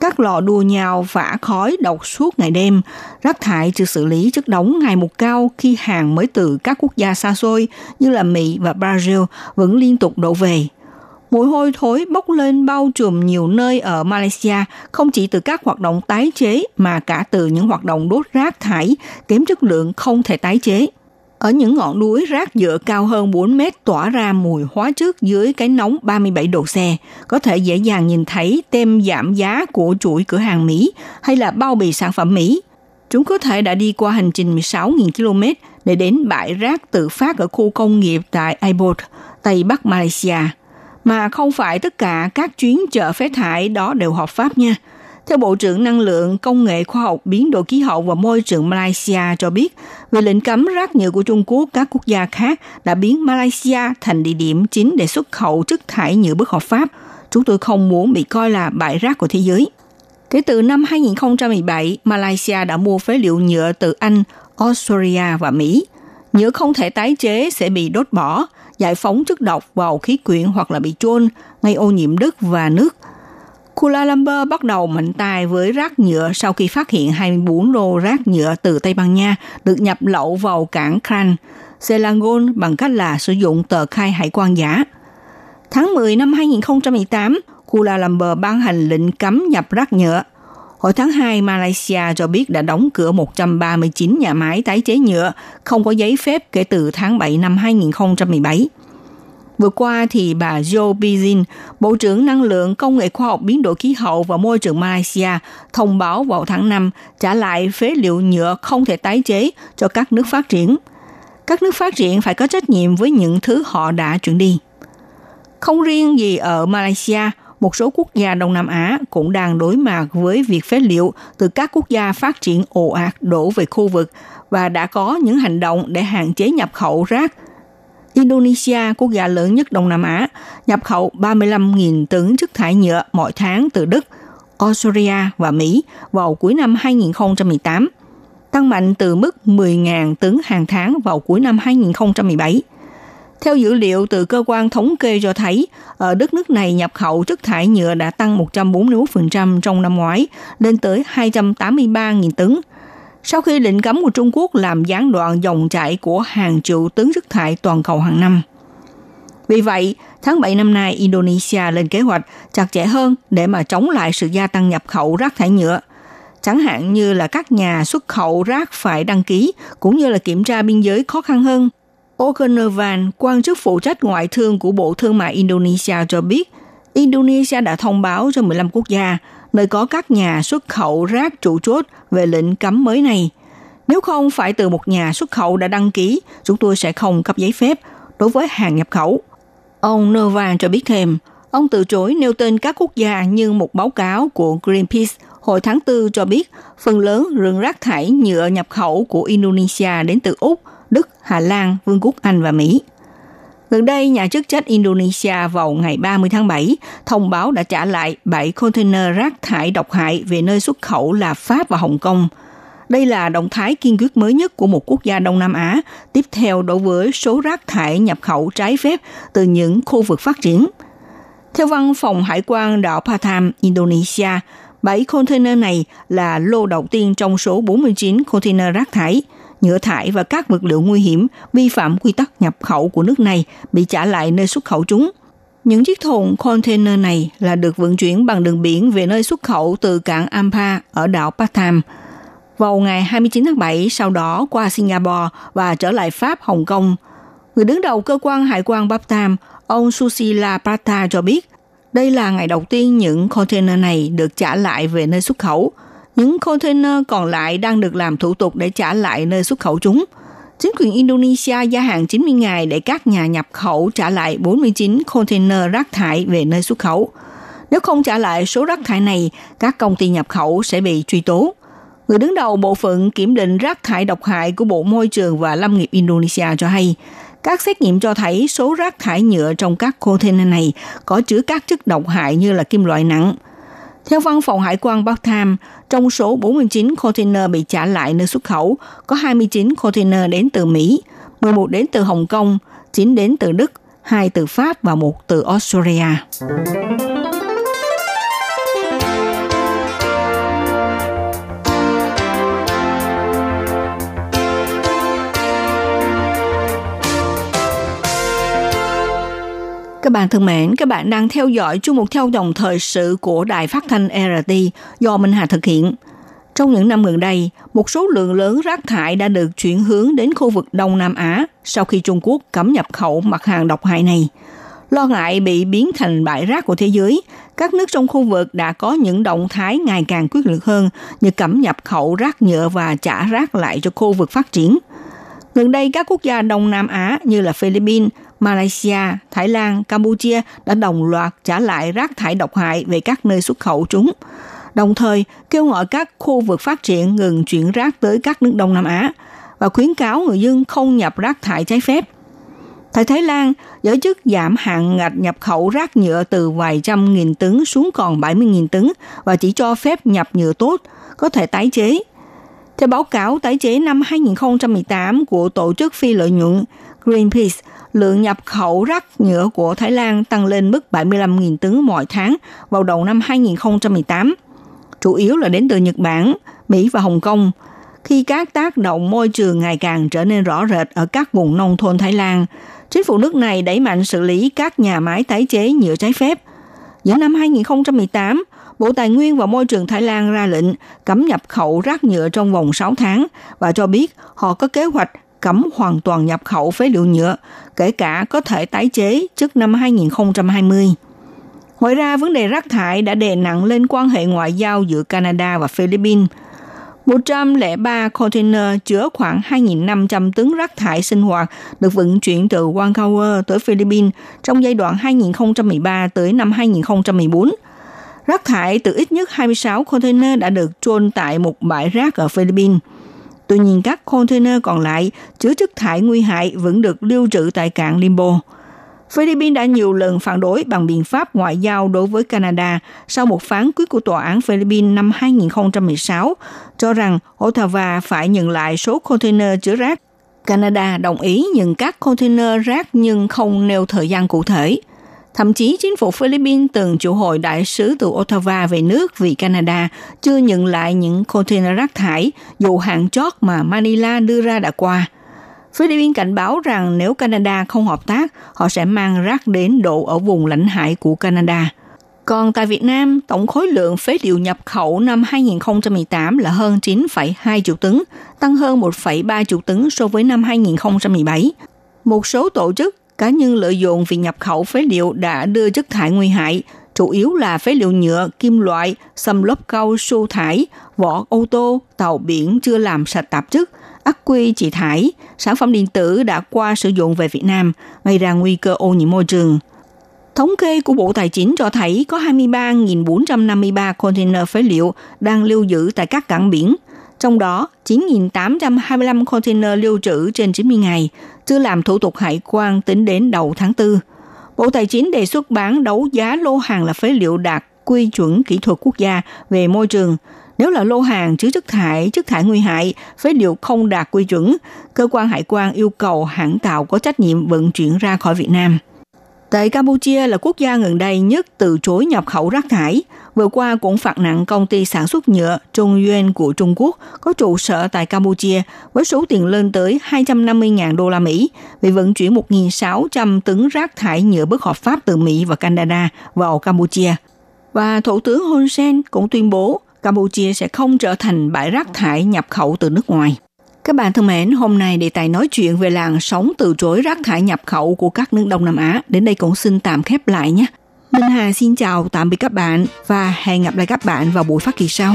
Các lò đua nhau vả khói độc suốt ngày đêm, rác thải chưa xử lý chất đóng ngày một cao khi hàng mới từ các quốc gia xa xôi như là Mỹ và Brazil vẫn liên tục đổ về. Mùi hôi thối bốc lên bao trùm nhiều nơi ở Malaysia, không chỉ từ các hoạt động tái chế mà cả từ những hoạt động đốt rác thải kém chất lượng không thể tái chế. Ở những ngọn núi rác nhựa cao hơn 4 mét tỏa ra mùi hóa chất dưới cái nóng 37 độ C, có thể dễ dàng nhìn thấy tem giảm giá của chuỗi cửa hàng Mỹ hay là bao bì sản phẩm Mỹ. Chúng có thể đã đi qua hành trình 16.000 km để đến bãi rác tự phát ở khu công nghiệp tại Aibot, Tây Bắc Malaysia. Mà không phải tất cả các chuyến chở phế thải đó đều hợp pháp nha – theo Bộ trưởng Năng lượng, Công nghệ Khoa học, Biến đổi Khí hậu và Môi trường Malaysia cho biết, về lệnh cấm rác nhựa của Trung Quốc, các quốc gia khác đã biến Malaysia thành địa điểm chính để xuất khẩu chất thải nhựa bất hợp pháp. Chúng tôi không muốn bị coi là bãi rác của thế giới. Kể từ năm 2017, Malaysia đã mua phế liệu nhựa từ Anh, Australia và Mỹ. Nhựa không thể tái chế sẽ bị đốt bỏ, giải phóng chất độc vào khí quyển hoặc là bị chôn, gây ô nhiễm đất và nước – Kuala Lumpur bắt đầu mạnh tay với rác nhựa sau khi phát hiện 24 lô rác nhựa từ Tây Ban Nha được nhập lậu vào cảng Kran, Selangor bằng cách là sử dụng tờ khai hải quan giả. Tháng 10 năm 2018, Kuala Lumpur ban hành lệnh cấm nhập rác nhựa. Hồi tháng 2, Malaysia cho biết đã đóng cửa 139 nhà máy tái chế nhựa không có giấy phép kể từ tháng 7 năm 2017. Vừa qua thì bà Joe Bizin, Bộ trưởng Năng lượng, Công nghệ Khoa học Biến đổi Khí hậu và Môi trường Malaysia, thông báo vào tháng 5 trả lại phế liệu nhựa không thể tái chế cho các nước phát triển. Các nước phát triển phải có trách nhiệm với những thứ họ đã chuyển đi. Không riêng gì ở Malaysia, một số quốc gia Đông Nam Á cũng đang đối mặt với việc phế liệu từ các quốc gia phát triển ồ ạt đổ về khu vực và đã có những hành động để hạn chế nhập khẩu rác Indonesia, quốc gia lớn nhất Đông Nam Á, nhập khẩu 35.000 tấn chất thải nhựa mỗi tháng từ Đức, Australia và Mỹ vào cuối năm 2018, tăng mạnh từ mức 10.000 tấn hàng tháng vào cuối năm 2017. Theo dữ liệu từ cơ quan thống kê cho thấy, ở đất nước này nhập khẩu chất thải nhựa đã tăng 141% trong năm ngoái, lên tới 283.000 tấn, sau khi lệnh cấm của Trung Quốc làm gián đoạn dòng chảy của hàng triệu tấn rác thải toàn cầu hàng năm. Vì vậy, tháng 7 năm nay, Indonesia lên kế hoạch chặt chẽ hơn để mà chống lại sự gia tăng nhập khẩu rác thải nhựa. Chẳng hạn như là các nhà xuất khẩu rác phải đăng ký, cũng như là kiểm tra biên giới khó khăn hơn. Okenervan, quan chức phụ trách ngoại thương của Bộ Thương mại Indonesia cho biết, Indonesia đã thông báo cho 15 quốc gia nơi có các nhà xuất khẩu rác trụ chốt về lệnh cấm mới này. Nếu không phải từ một nhà xuất khẩu đã đăng ký, chúng tôi sẽ không cấp giấy phép đối với hàng nhập khẩu. Ông Nova cho biết thêm, ông từ chối nêu tên các quốc gia như một báo cáo của Greenpeace hồi tháng 4 cho biết phần lớn rừng rác thải nhựa nhập khẩu của Indonesia đến từ Úc, Đức, Hà Lan, Vương quốc Anh và Mỹ. Gần đây, nhà chức trách Indonesia vào ngày 30 tháng 7 thông báo đã trả lại 7 container rác thải độc hại về nơi xuất khẩu là Pháp và Hồng Kông. Đây là động thái kiên quyết mới nhất của một quốc gia Đông Nam Á, tiếp theo đối với số rác thải nhập khẩu trái phép từ những khu vực phát triển. Theo văn phòng hải quan đảo Patam, Indonesia, 7 container này là lô đầu tiên trong số 49 container rác thải – nhựa thải và các vật liệu nguy hiểm vi phạm quy tắc nhập khẩu của nước này bị trả lại nơi xuất khẩu chúng. Những chiếc thùng container này là được vận chuyển bằng đường biển về nơi xuất khẩu từ cảng Ampa ở đảo Batam. Vào ngày 29 tháng 7, sau đó qua Singapore và trở lại Pháp, Hồng Kông. Người đứng đầu cơ quan hải quan Batam, ông Susila Prata cho biết, đây là ngày đầu tiên những container này được trả lại về nơi xuất khẩu – những container còn lại đang được làm thủ tục để trả lại nơi xuất khẩu chúng. Chính quyền Indonesia gia hạn 90 ngày để các nhà nhập khẩu trả lại 49 container rác thải về nơi xuất khẩu. Nếu không trả lại số rác thải này, các công ty nhập khẩu sẽ bị truy tố. Người đứng đầu bộ phận kiểm định rác thải độc hại của Bộ Môi trường và Lâm nghiệp Indonesia cho hay, các xét nghiệm cho thấy số rác thải nhựa trong các container này có chứa các chất độc hại như là kim loại nặng. Theo văn phòng hải quan Bắc Tham, trong số 49 container bị trả lại nơi xuất khẩu, có 29 container đến từ Mỹ, 11 đến từ Hồng Kông, 9 đến từ Đức, 2 từ Pháp và 1 từ Australia. Các bạn thân mến, các bạn đang theo dõi chương mục theo dòng thời sự của Đài Phát thanh RT do Minh Hà thực hiện. Trong những năm gần đây, một số lượng lớn rác thải đã được chuyển hướng đến khu vực Đông Nam Á sau khi Trung Quốc cấm nhập khẩu mặt hàng độc hại này. Lo ngại bị biến thành bãi rác của thế giới, các nước trong khu vực đã có những động thái ngày càng quyết liệt hơn như cấm nhập khẩu rác nhựa và trả rác lại cho khu vực phát triển. Gần đây, các quốc gia Đông Nam Á như là Philippines, Malaysia, Thái Lan, Campuchia đã đồng loạt trả lại rác thải độc hại về các nơi xuất khẩu chúng. Đồng thời, kêu gọi các khu vực phát triển ngừng chuyển rác tới các nước Đông Nam Á và khuyến cáo người dân không nhập rác thải trái phép. Tại Thái Lan, giới chức giảm hạn ngạch nhập khẩu rác nhựa từ vài trăm nghìn tấn xuống còn 70.000 tấn và chỉ cho phép nhập nhựa tốt, có thể tái chế. Theo báo cáo tái chế năm 2018 của tổ chức phi lợi nhuận Greenpeace, lượng nhập khẩu rác nhựa của Thái Lan tăng lên mức 75.000 tấn mỗi tháng vào đầu năm 2018, chủ yếu là đến từ Nhật Bản, Mỹ và Hồng Kông. Khi các tác động môi trường ngày càng trở nên rõ rệt ở các vùng nông thôn Thái Lan, chính phủ nước này đẩy mạnh xử lý các nhà máy tái chế nhựa trái phép. Giữa năm 2018, Bộ Tài nguyên và Môi trường Thái Lan ra lệnh cấm nhập khẩu rác nhựa trong vòng 6 tháng và cho biết họ có kế hoạch cấm hoàn toàn nhập khẩu phế liệu nhựa, kể cả có thể tái chế trước năm 2020. Ngoài ra, vấn đề rác thải đã đè nặng lên quan hệ ngoại giao giữa Canada và Philippines. 103 container chứa khoảng 2.500 tấn rác thải sinh hoạt được vận chuyển từ Vancouver tới Philippines trong giai đoạn 2013 tới năm 2014. Rác thải từ ít nhất 26 container đã được chôn tại một bãi rác ở Philippines. Tuy nhiên, các container còn lại chứa chất thải nguy hại vẫn được lưu trữ tại cảng Limbo. Philippines đã nhiều lần phản đối bằng biện pháp ngoại giao đối với Canada sau một phán quyết của Tòa án Philippines năm 2016 cho rằng Ottawa phải nhận lại số container chứa rác. Canada đồng ý nhận các container rác nhưng không nêu thời gian cụ thể. Thậm chí chính phủ Philippines từng chủ hội đại sứ từ Ottawa về nước vì Canada chưa nhận lại những container rác thải dù hạn chót mà Manila đưa ra đã qua. Philippines cảnh báo rằng nếu Canada không hợp tác, họ sẽ mang rác đến đổ ở vùng lãnh hải của Canada. Còn tại Việt Nam, tổng khối lượng phế liệu nhập khẩu năm 2018 là hơn 9,2 triệu tấn, tăng hơn 1,3 triệu tấn so với năm 2017. Một số tổ chức cá nhân lợi dụng việc nhập khẩu phế liệu đã đưa chất thải nguy hại, chủ yếu là phế liệu nhựa, kim loại, xâm lốp cao su thải, vỏ ô tô, tàu biển chưa làm sạch tạp chất, ắc quy chỉ thải, sản phẩm điện tử đã qua sử dụng về Việt Nam, gây ra nguy cơ ô nhiễm môi trường. Thống kê của Bộ Tài chính cho thấy có 23.453 container phế liệu đang lưu giữ tại các cảng biển, trong đó 9.825 container lưu trữ trên 90 ngày, chưa làm thủ tục hải quan tính đến đầu tháng 4. Bộ Tài chính đề xuất bán đấu giá lô hàng là phế liệu đạt quy chuẩn kỹ thuật quốc gia về môi trường. Nếu là lô hàng chứa chất thải, chất thải nguy hại, phế liệu không đạt quy chuẩn, cơ quan hải quan yêu cầu hãng tàu có trách nhiệm vận chuyển ra khỏi Việt Nam. Tại Campuchia là quốc gia gần đây nhất từ chối nhập khẩu rác thải. Vừa qua cũng phạt nặng công ty sản xuất nhựa Trung Yuan của Trung Quốc có trụ sở tại Campuchia với số tiền lên tới 250.000 đô la Mỹ vì vận chuyển 1.600 tấn rác thải nhựa bất hợp pháp từ Mỹ và Canada vào Campuchia. Và Thủ tướng Hun Sen cũng tuyên bố Campuchia sẽ không trở thành bãi rác thải nhập khẩu từ nước ngoài. Các bạn thân mến, hôm nay đề tài nói chuyện về làn sóng từ chối rác thải nhập khẩu của các nước Đông Nam Á. Đến đây cũng xin tạm khép lại nhé. Minh Hà xin chào, tạm biệt các bạn và hẹn gặp lại các bạn vào buổi phát kỳ sau.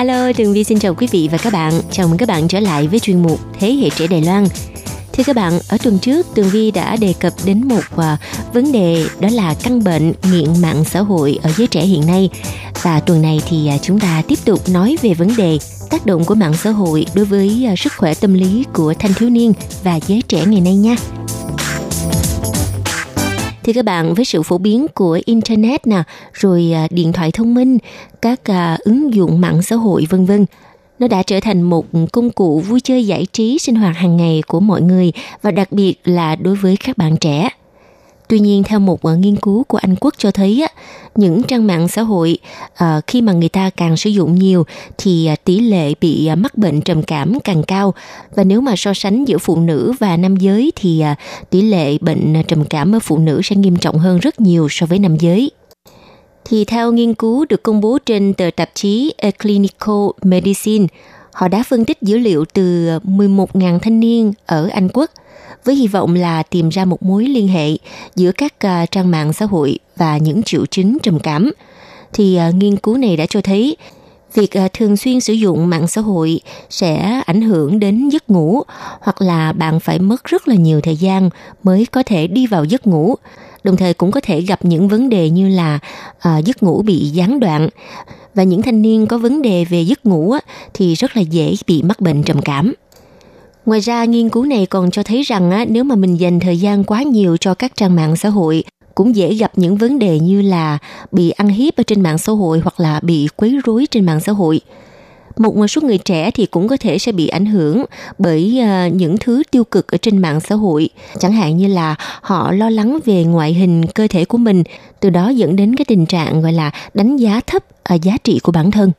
Hello, Tường Vi xin chào quý vị và các bạn. Chào mừng các bạn trở lại với chuyên mục Thế hệ trẻ Đài Loan. Thưa các bạn, ở tuần trước Tường Vi đã đề cập đến một uh, vấn đề đó là căn bệnh nghiện mạng xã hội ở giới trẻ hiện nay. Và tuần này thì uh, chúng ta tiếp tục nói về vấn đề tác động của mạng xã hội đối với uh, sức khỏe tâm lý của thanh thiếu niên và giới trẻ ngày nay nha. Thì các bạn với sự phổ biến của internet nè, rồi à, điện thoại thông minh, các à, ứng dụng mạng xã hội vân vân, nó đã trở thành một công cụ vui chơi giải trí sinh hoạt hàng ngày của mọi người và đặc biệt là đối với các bạn trẻ. Tuy nhiên, theo một ờ, nghiên cứu của Anh Quốc cho thấy, những trang mạng xã hội ờ, khi mà người ta càng sử dụng nhiều thì ờ, tỷ lệ bị mắc bệnh trầm cảm càng cao. Và nếu mà so sánh giữa phụ nữ và nam giới thì tỷ lệ bệnh trầm cảm ở phụ nữ sẽ nghiêm trọng hơn rất nhiều so với nam giới thì theo nghiên cứu được công bố trên tờ tạp chí A Clinical Medicine, họ đã phân tích dữ liệu từ 11.000 thanh niên ở Anh Quốc với hy vọng là tìm ra một mối liên hệ giữa các uh, trang mạng xã hội và những triệu chứng trầm cảm. Thì uh, nghiên cứu này đã cho thấy việc à, thường xuyên sử dụng mạng xã hội sẽ ảnh hưởng đến giấc ngủ hoặc là bạn phải mất rất là nhiều thời gian mới có thể đi vào giấc ngủ đồng thời cũng có thể gặp những vấn đề như là à, giấc ngủ bị gián đoạn và những thanh niên có vấn đề về giấc ngủ á, thì rất là dễ bị mắc bệnh trầm cảm. Ngoài ra, nghiên cứu này còn cho thấy rằng á, nếu mà mình dành thời gian quá nhiều cho các trang mạng xã hội cũng dễ gặp những vấn đề như là bị ăn hiếp ở trên mạng xã hội hoặc là bị quấy rối trên mạng xã hội. Một số người trẻ thì cũng có thể sẽ bị ảnh hưởng bởi ờ, những thứ tiêu cực ở trên mạng xã hội. Chẳng hạn như là họ lo lắng về ngoại hình cơ thể của mình từ đó dẫn đến cái tình trạng gọi là đánh giá thấp ờ, giá trị của bản thân.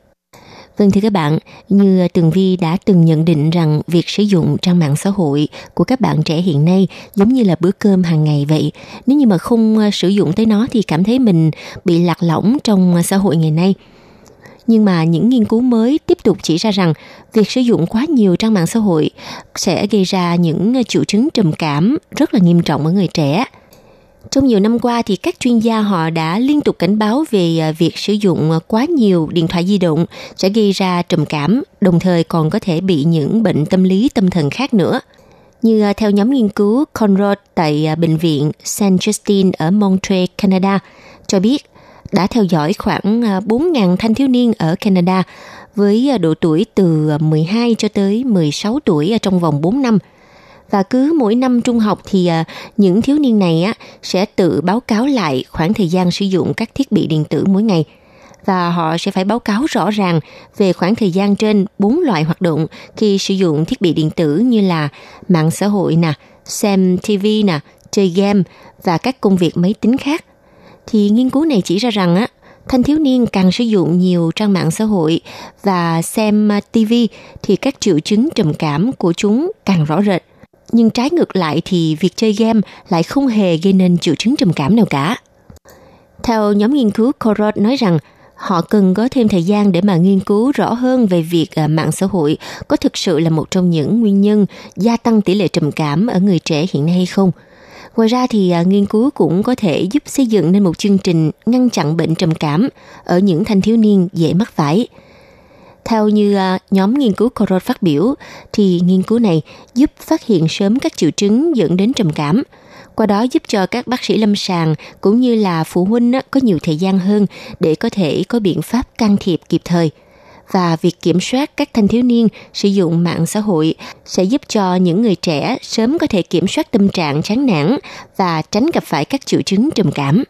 Vâng thưa các bạn, như Tường Vi đã từng nhận định rằng việc sử dụng trang mạng xã hội của các bạn trẻ hiện nay giống như là bữa cơm hàng ngày vậy. Nếu như mà không ờ, sử dụng tới nó thì cảm thấy mình bị lạc lõng trong xã hội ngày nay nhưng mà những nghiên cứu mới tiếp tục chỉ ra rằng việc sử dụng quá nhiều trang mạng xã hội sẽ gây ra những ờ, triệu chứng trầm cảm rất là nghiêm trọng ở người trẻ. Trong nhiều năm qua thì các chuyên gia họ đã liên tục cảnh báo về à, việc sử dụng à, quá nhiều điện thoại di động sẽ gây ra trầm cảm, đồng thời còn có thể bị những bệnh tâm lý tâm thần khác nữa. Như à, theo nhóm nghiên cứu Conrad tại bệnh viện St. Justine ở Montreal, Canada cho biết đã theo dõi khoảng 4.000 thanh thiếu niên ở Canada với độ tuổi từ 12 cho tới 16 tuổi trong vòng 4 năm. Và cứ mỗi năm trung học thì à, những thiếu niên này sẽ tự báo cáo lại khoảng thời gian sử dụng các thiết bị điện tử mỗi ngày và họ sẽ phải báo cáo rõ ràng về khoảng thời gian trên bốn loại hoạt động khi sử dụng thiết bị điện tử như là mạng xã hội nè, xem TV nè, chơi game và các công việc máy tính khác thì nghiên cứu này chỉ ra rằng á thanh thiếu niên càng sử dụng nhiều trang mạng xã hội và xem à, TV thì các triệu chứng trầm cảm của chúng càng rõ rệt. Nhưng trái ngược lại thì việc chơi game lại không hề gây nên triệu chứng trầm cảm nào cả. Theo nhóm nghiên cứu, Corot nói rằng họ cần có thêm thời gian để mà nghiên cứu rõ hơn về việc à, mạng xã hội có thực sự là một trong những nguyên nhân gia tăng tỷ lệ trầm cảm ở người trẻ hiện nay hay không – Ngoài ra thì à, nghiên cứu cũng có thể giúp xây dựng nên một chương trình ngăn chặn bệnh trầm cảm ở những thanh thiếu niên dễ mắc phải. Theo như à, nhóm nghiên cứu Corot phát biểu, thì nghiên cứu này giúp phát hiện sớm các triệu chứng dẫn đến trầm cảm, qua đó giúp cho các bác sĩ lâm sàng cũng như là phụ huynh có nhiều thời gian hơn để có thể có biện pháp can thiệp kịp thời – và việc kiểm soát các thanh thiếu niên sử dụng mạng xã hội sẽ giúp cho những người trẻ sớm có thể kiểm soát tâm trạng chán nản và tránh gặp phải các triệu chứng trầm cảm.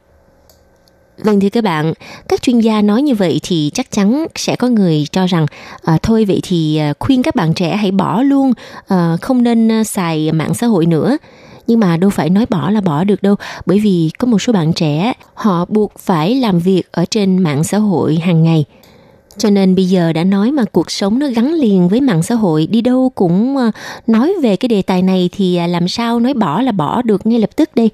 Vâng thưa các bạn, các chuyên gia nói như vậy thì chắc chắn sẽ có người cho rằng à, thôi vậy thì ờ, khuyên các bạn trẻ hãy bỏ luôn, à, không nên xài mạng xã hội nữa. nhưng mà đâu phải nói bỏ là bỏ được đâu bởi vì có một số bạn trẻ họ buộc phải làm việc ở trên mạng xã hội hàng ngày cho nên bây giờ đã nói mà cuộc sống nó gắn liền với mạng xã hội đi đâu cũng nói về cái đề tài này thì làm sao nói bỏ là bỏ được ngay lập tức đây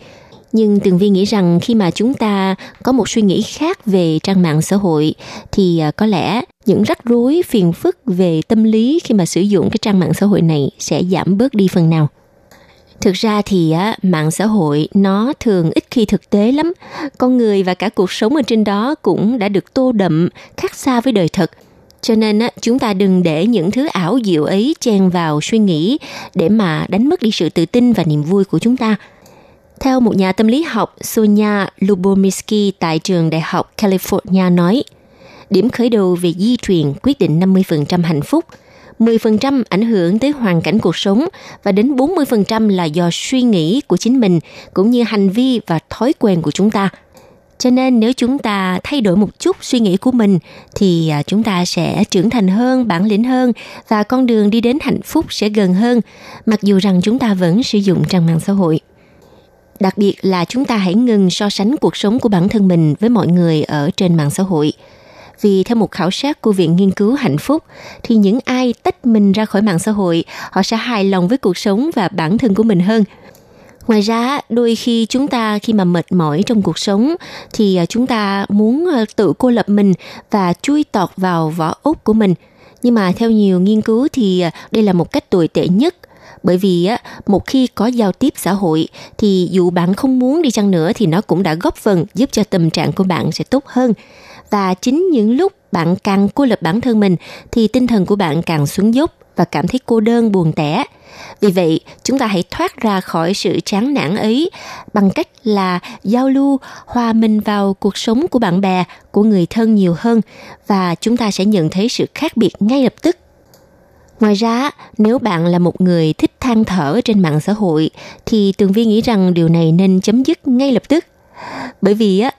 nhưng tường vi nghĩ rằng khi mà chúng ta có một suy nghĩ khác về trang mạng xã hội, thì à, có lẽ những rắc rối, phiền phức về tâm lý khi mà sử dụng cái trang mạng xã hội này sẽ giảm bớt đi phần nào. Thực ra thì, á, mạng xã hội nó thường ít khi thực tế lắm. Con người và cả cuộc sống ở trên đó cũng đã được tô đậm, khác xa với đời thật. Cho nên, á, chúng ta đừng để những thứ ảo diệu ấy chen vào suy nghĩ để mà đánh mất đi sự tự tin và niềm vui của chúng ta theo một nhà tâm lý học Sonia Lubomirsky tại trường Đại học California nói, điểm khởi đầu về di truyền quyết định 50% hạnh phúc, 10% ảnh hưởng tới hoàn cảnh cuộc sống và đến 40% là do suy nghĩ của chính mình cũng như hành vi và thói quen của chúng ta. Cho nên nếu chúng ta thay đổi một chút suy nghĩ của mình thì à, chúng ta sẽ trưởng thành hơn, bản lĩnh hơn và con đường đi đến hạnh phúc sẽ gần hơn, mặc dù rằng chúng ta vẫn sử dụng trang mạng xã hội đặc biệt là chúng ta hãy ngừng so sánh cuộc sống của bản thân mình với mọi người ở trên mạng xã hội vì theo một khảo sát của Viện Nghiên cứu Hạnh phúc, thì những ai tách mình ra khỏi mạng xã hội, họ sẽ hài lòng với cuộc sống và bản thân của mình hơn. Ngoài ra, đôi khi chúng ta khi mà mệt mỏi trong cuộc sống thì à, chúng ta muốn à, tự cô lập mình và chui tọt vào vỏ ốc của mình. Nhưng mà theo nhiều nghiên cứu thì à, đây là một cách tồi tệ nhất bởi vì á, một khi có giao tiếp xã hội, thì dù bạn không muốn đi chăng nữa thì nó cũng đã góp phần giúp cho tâm trạng của bạn sẽ tốt hơn. Và chính những lúc bạn càng cô lập bản thân mình, thì tinh thần của bạn càng xuống dốc và cảm thấy cô đơn, buồn tẻ. Vì vậy, chúng ta hãy thoát ra khỏi sự chán nản ấy bằng cách là giao lưu, hòa mình vào cuộc sống của bạn bè, của người thân nhiều hơn. Và chúng ta sẽ nhận thấy sự khác biệt ngay lập tức. Ngoài ra, nếu bạn là một người thích than thở trên mạng xã hội thì Tường Vi nghĩ rằng điều này nên chấm dứt ngay lập tức. Bởi vì á,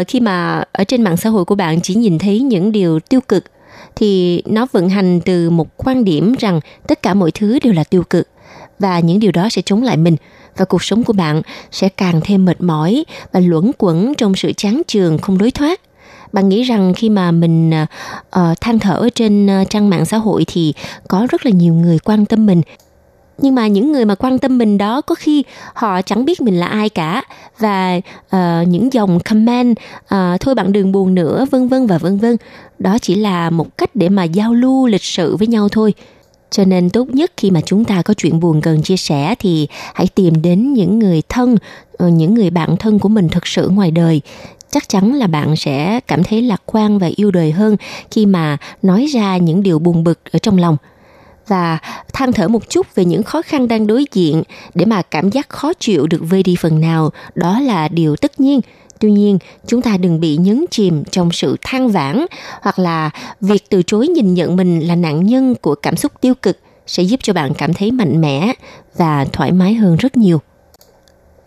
uh, khi mà ở trên mạng xã hội của bạn chỉ nhìn thấy những điều tiêu cực thì nó vận hành từ một quan điểm rằng tất cả mọi thứ đều là tiêu cực và những điều đó sẽ chống lại mình và cuộc sống của bạn sẽ càng thêm mệt mỏi và luẩn quẩn trong sự chán chường không đối thoát bạn nghĩ rằng khi mà mình uh, than thở trên ờ, trang mạng xã hội thì có rất là nhiều người quan tâm mình. Nhưng mà những người mà quan tâm mình đó có khi họ chẳng biết mình là ai cả và uh, những dòng comment uh, thôi bạn đừng buồn nữa vân vân và vân vân. Đó chỉ là một cách để mà giao lưu lịch sự với nhau thôi. Cho nên tốt nhất khi mà chúng ta có chuyện buồn cần chia sẻ thì hãy tìm đến những người thân những người bạn thân của mình thực sự ngoài đời chắc chắn là bạn sẽ cảm thấy lạc quan và yêu đời hơn khi mà nói ra những điều buồn bực ở trong lòng. Và than thở một chút về những khó khăn đang đối diện để mà cảm giác khó chịu được vơi đi phần nào, đó là điều tất nhiên. Tuy nhiên, chúng ta đừng bị nhấn chìm trong sự than vãn hoặc là việc từ chối nhìn nhận mình là nạn nhân của cảm xúc tiêu cực sẽ giúp cho bạn cảm thấy mạnh mẽ và thoải mái hơn rất nhiều.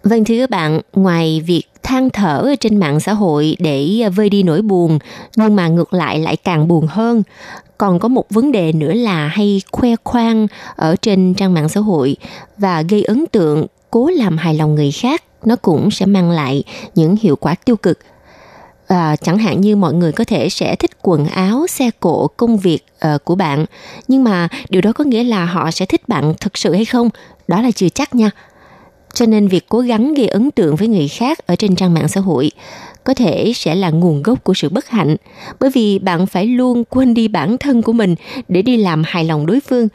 Vâng thưa các bạn, ngoài việc than thở trên mạng xã hội để à, vơi đi nỗi buồn, nhưng mà ngược lại lại càng buồn hơn. Còn có một vấn đề nữa là hay khoe khoang ở trên trang mạng xã hội và gây ấn tượng cố làm hài lòng người khác, nó cũng sẽ mang lại những hiệu quả tiêu cực. À, chẳng hạn như mọi người có thể sẽ thích quần áo, xe cộ, công việc uh, của bạn, nhưng mà điều đó có nghĩa là họ sẽ thích bạn thực sự hay không? Đó là chưa chắc nha cho nên việc cố gắng gây ấn tượng với người khác ở trên trang mạng xã hội có thể sẽ là nguồn gốc của sự bất hạnh. Bởi vì bạn phải luôn quên đi bản thân của mình để đi làm hài lòng đối phương.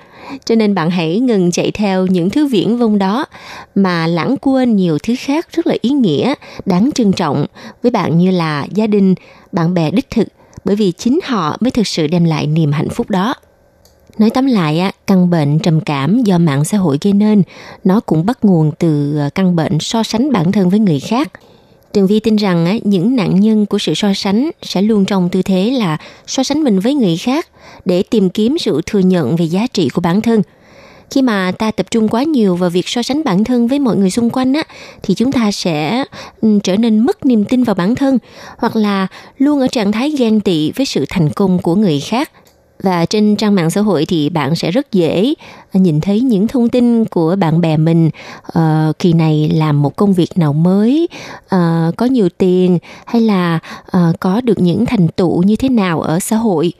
Cho nên bạn hãy ngừng chạy theo những thứ viễn vông đó mà lãng quên nhiều thứ khác rất là ý nghĩa, đáng trân trọng với bạn như là gia đình, bạn bè đích thực. Bởi vì chính họ mới thực sự đem lại niềm hạnh phúc đó. Nói tóm lại, căn bệnh trầm cảm do mạng xã hội gây nên, nó cũng bắt nguồn từ ờ, căn bệnh so sánh bản thân với người khác. Tường Vi tin rằng những nạn nhân của sự so sánh sẽ luôn trong tư thế là so sánh mình với người khác để tìm kiếm sự thừa nhận về giá trị của bản thân. Khi mà ta tập trung quá nhiều vào việc so sánh bản thân với mọi người xung quanh á, thì chúng ta sẽ ừ, trở nên mất niềm tin vào bản thân hoặc là luôn ở trạng thái ghen tị với sự thành công của người khác – và trên trang mạng xã hội thì bạn sẽ rất dễ à, nhìn thấy những thông tin của bạn bè mình. Uh, kỳ này làm một công việc nào mới uh, có nhiều tiền hay là uh, có được những thành tựu như thế nào ở xã hội.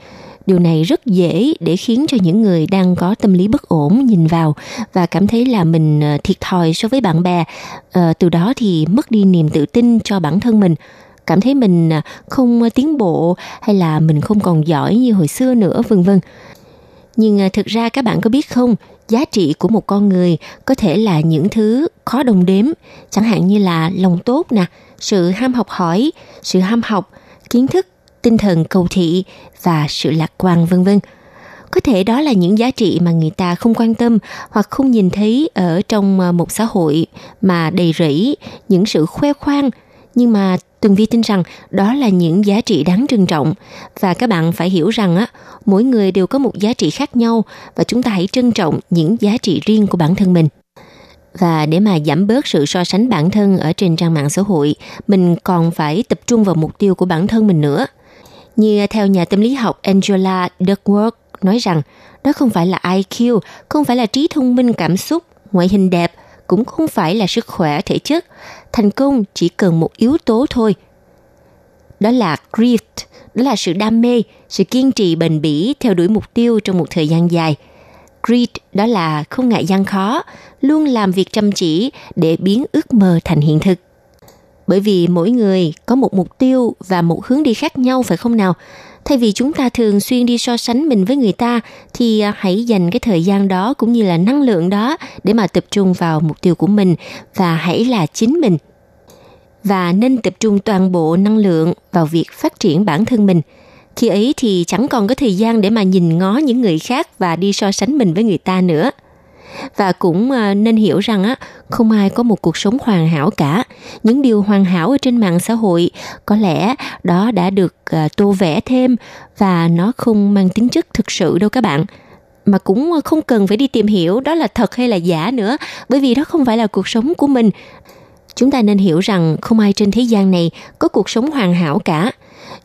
Điều này rất dễ để khiến cho những người đang có tâm lý bất ổn nhìn vào và cảm thấy là mình thiệt thòi so với bạn bè. Uh, từ đó thì mất đi niềm tự tin cho bản thân mình cảm thấy mình à, không tiến bộ hay là mình không còn giỏi như hồi xưa nữa, vân vân. Nhưng à, thực ra các bạn có biết không, giá trị của một con người có thể là những thứ khó đồng đếm. Chẳng hạn như là lòng tốt nè, sự ham học hỏi, sự ham học, kiến thức, tinh thần cầu thị và sự lạc quan, vân vân. Có thể đó là những giá trị mà người ta không quan tâm hoặc không nhìn thấy ở trong à, một xã hội mà đầy rẫy những sự khoe khoang nhưng mà Tường Vi tin rằng đó là những giá trị đáng trân trọng và các bạn phải hiểu rằng á mỗi người đều có một giá trị khác nhau và chúng ta hãy trân trọng những giá trị riêng của bản thân mình. Và để mà giảm bớt sự so sánh bản thân ở trên trang mạng xã hội, mình còn phải tập trung vào mục tiêu của bản thân mình nữa. Như theo nhà tâm lý học Angela Duckworth nói rằng, đó không phải là IQ, không phải là trí thông minh cảm xúc, ngoại hình đẹp, cũng không phải là sức khỏe thể chất. Thành công chỉ cần một yếu tố thôi. Đó là grit, đó là sự đam mê, sự kiên trì bền bỉ theo đuổi mục tiêu trong một thời gian dài. Grit đó là không ngại gian khó, luôn làm việc chăm chỉ để biến ước mơ thành hiện thực. Bởi vì mỗi người có một mục tiêu và một hướng đi khác nhau phải không nào? Thay vì chúng ta thường xuyên đi so sánh mình với người ta, thì à, hãy dành cái thời gian đó cũng như là năng lượng đó để mà tập trung vào mục tiêu của mình và hãy là chính mình. Và nên tập trung toàn bộ năng lượng vào việc phát triển bản thân mình. Khi ấy thì chẳng còn có thời gian để mà nhìn ngó những người khác và đi so sánh mình với người ta nữa và cũng à, nên hiểu rằng á, không ai có một cuộc sống hoàn hảo cả. Những điều hoàn hảo ở trên mạng xã hội, có lẽ đó đã được à, tô vẽ thêm và nó không mang tính chất thực sự đâu các bạn. Mà cũng không cần phải đi tìm hiểu đó là thật hay là giả nữa, bởi vì đó không phải là cuộc sống của mình. Chúng ta nên hiểu rằng không ai trên thế gian này có cuộc sống hoàn hảo cả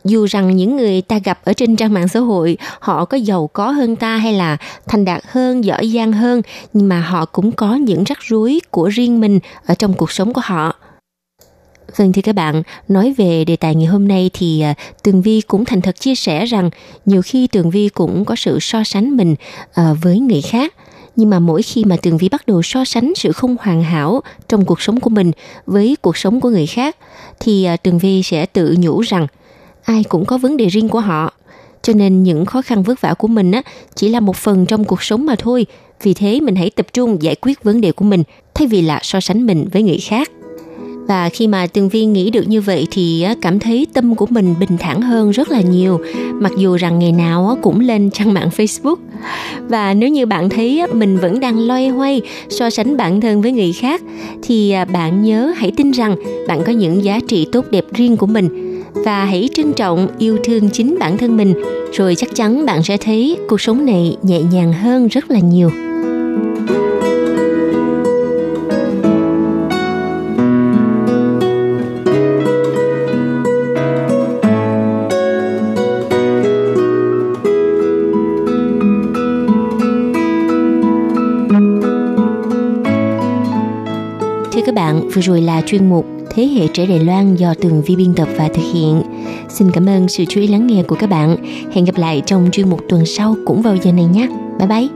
dù rằng những người ta gặp ở trên trang mạng xã hội họ có giàu có hơn ta hay là thành đạt hơn giỏi giang hơn nhưng mà họ cũng có những rắc rối của riêng mình ở trong cuộc sống của họ Vâng thưa các bạn, nói về đề tài ngày hôm nay thì à, Tường Vi cũng thành thật chia sẻ rằng nhiều khi Tường Vi cũng có sự so sánh mình à, với người khác. Nhưng mà mỗi khi mà Tường Vi bắt đầu so sánh sự không hoàn hảo trong cuộc sống của mình với cuộc sống của người khác thì à, Tường Vi sẽ tự nhủ rằng ai cũng có vấn đề riêng của họ. Cho nên những khó khăn vất vả của mình á, chỉ là một phần trong cuộc sống mà thôi. Vì thế mình hãy tập trung giải quyết vấn đề của mình, thay vì là so sánh mình với người khác. Và khi mà tường viên nghĩ được như vậy thì cảm thấy tâm của mình bình thản hơn rất là nhiều. Mặc dù rằng ngày nào cũng lên trang mạng facebook. Và nếu như bạn thấy mình vẫn đang loay hoay, so sánh bản thân với người khác, thì à, bạn nhớ hãy tin rằng bạn có những giá trị tốt đẹp riêng của mình và hãy trân trọng yêu thương chính bản thân mình. Rồi chắc chắn bạn sẽ thấy cuộc sống này nhẹ nhàng hơn rất là nhiều. Thưa các bạn, vừa rồi là chuyên mục Thế hệ trẻ Đài Loan do Tường Vi biên tập và thực hiện. Xin cảm ơn sự chú ý lắng nghe của các bạn. Hẹn gặp lại trong chuyên mục tuần sau cũng vào giờ này nhé. Bye bye!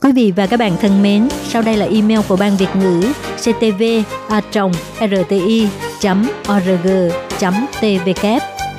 Quý vị và các bạn thân mến, sau đây là email của Ban Việt ngữ ctv a rti org tvk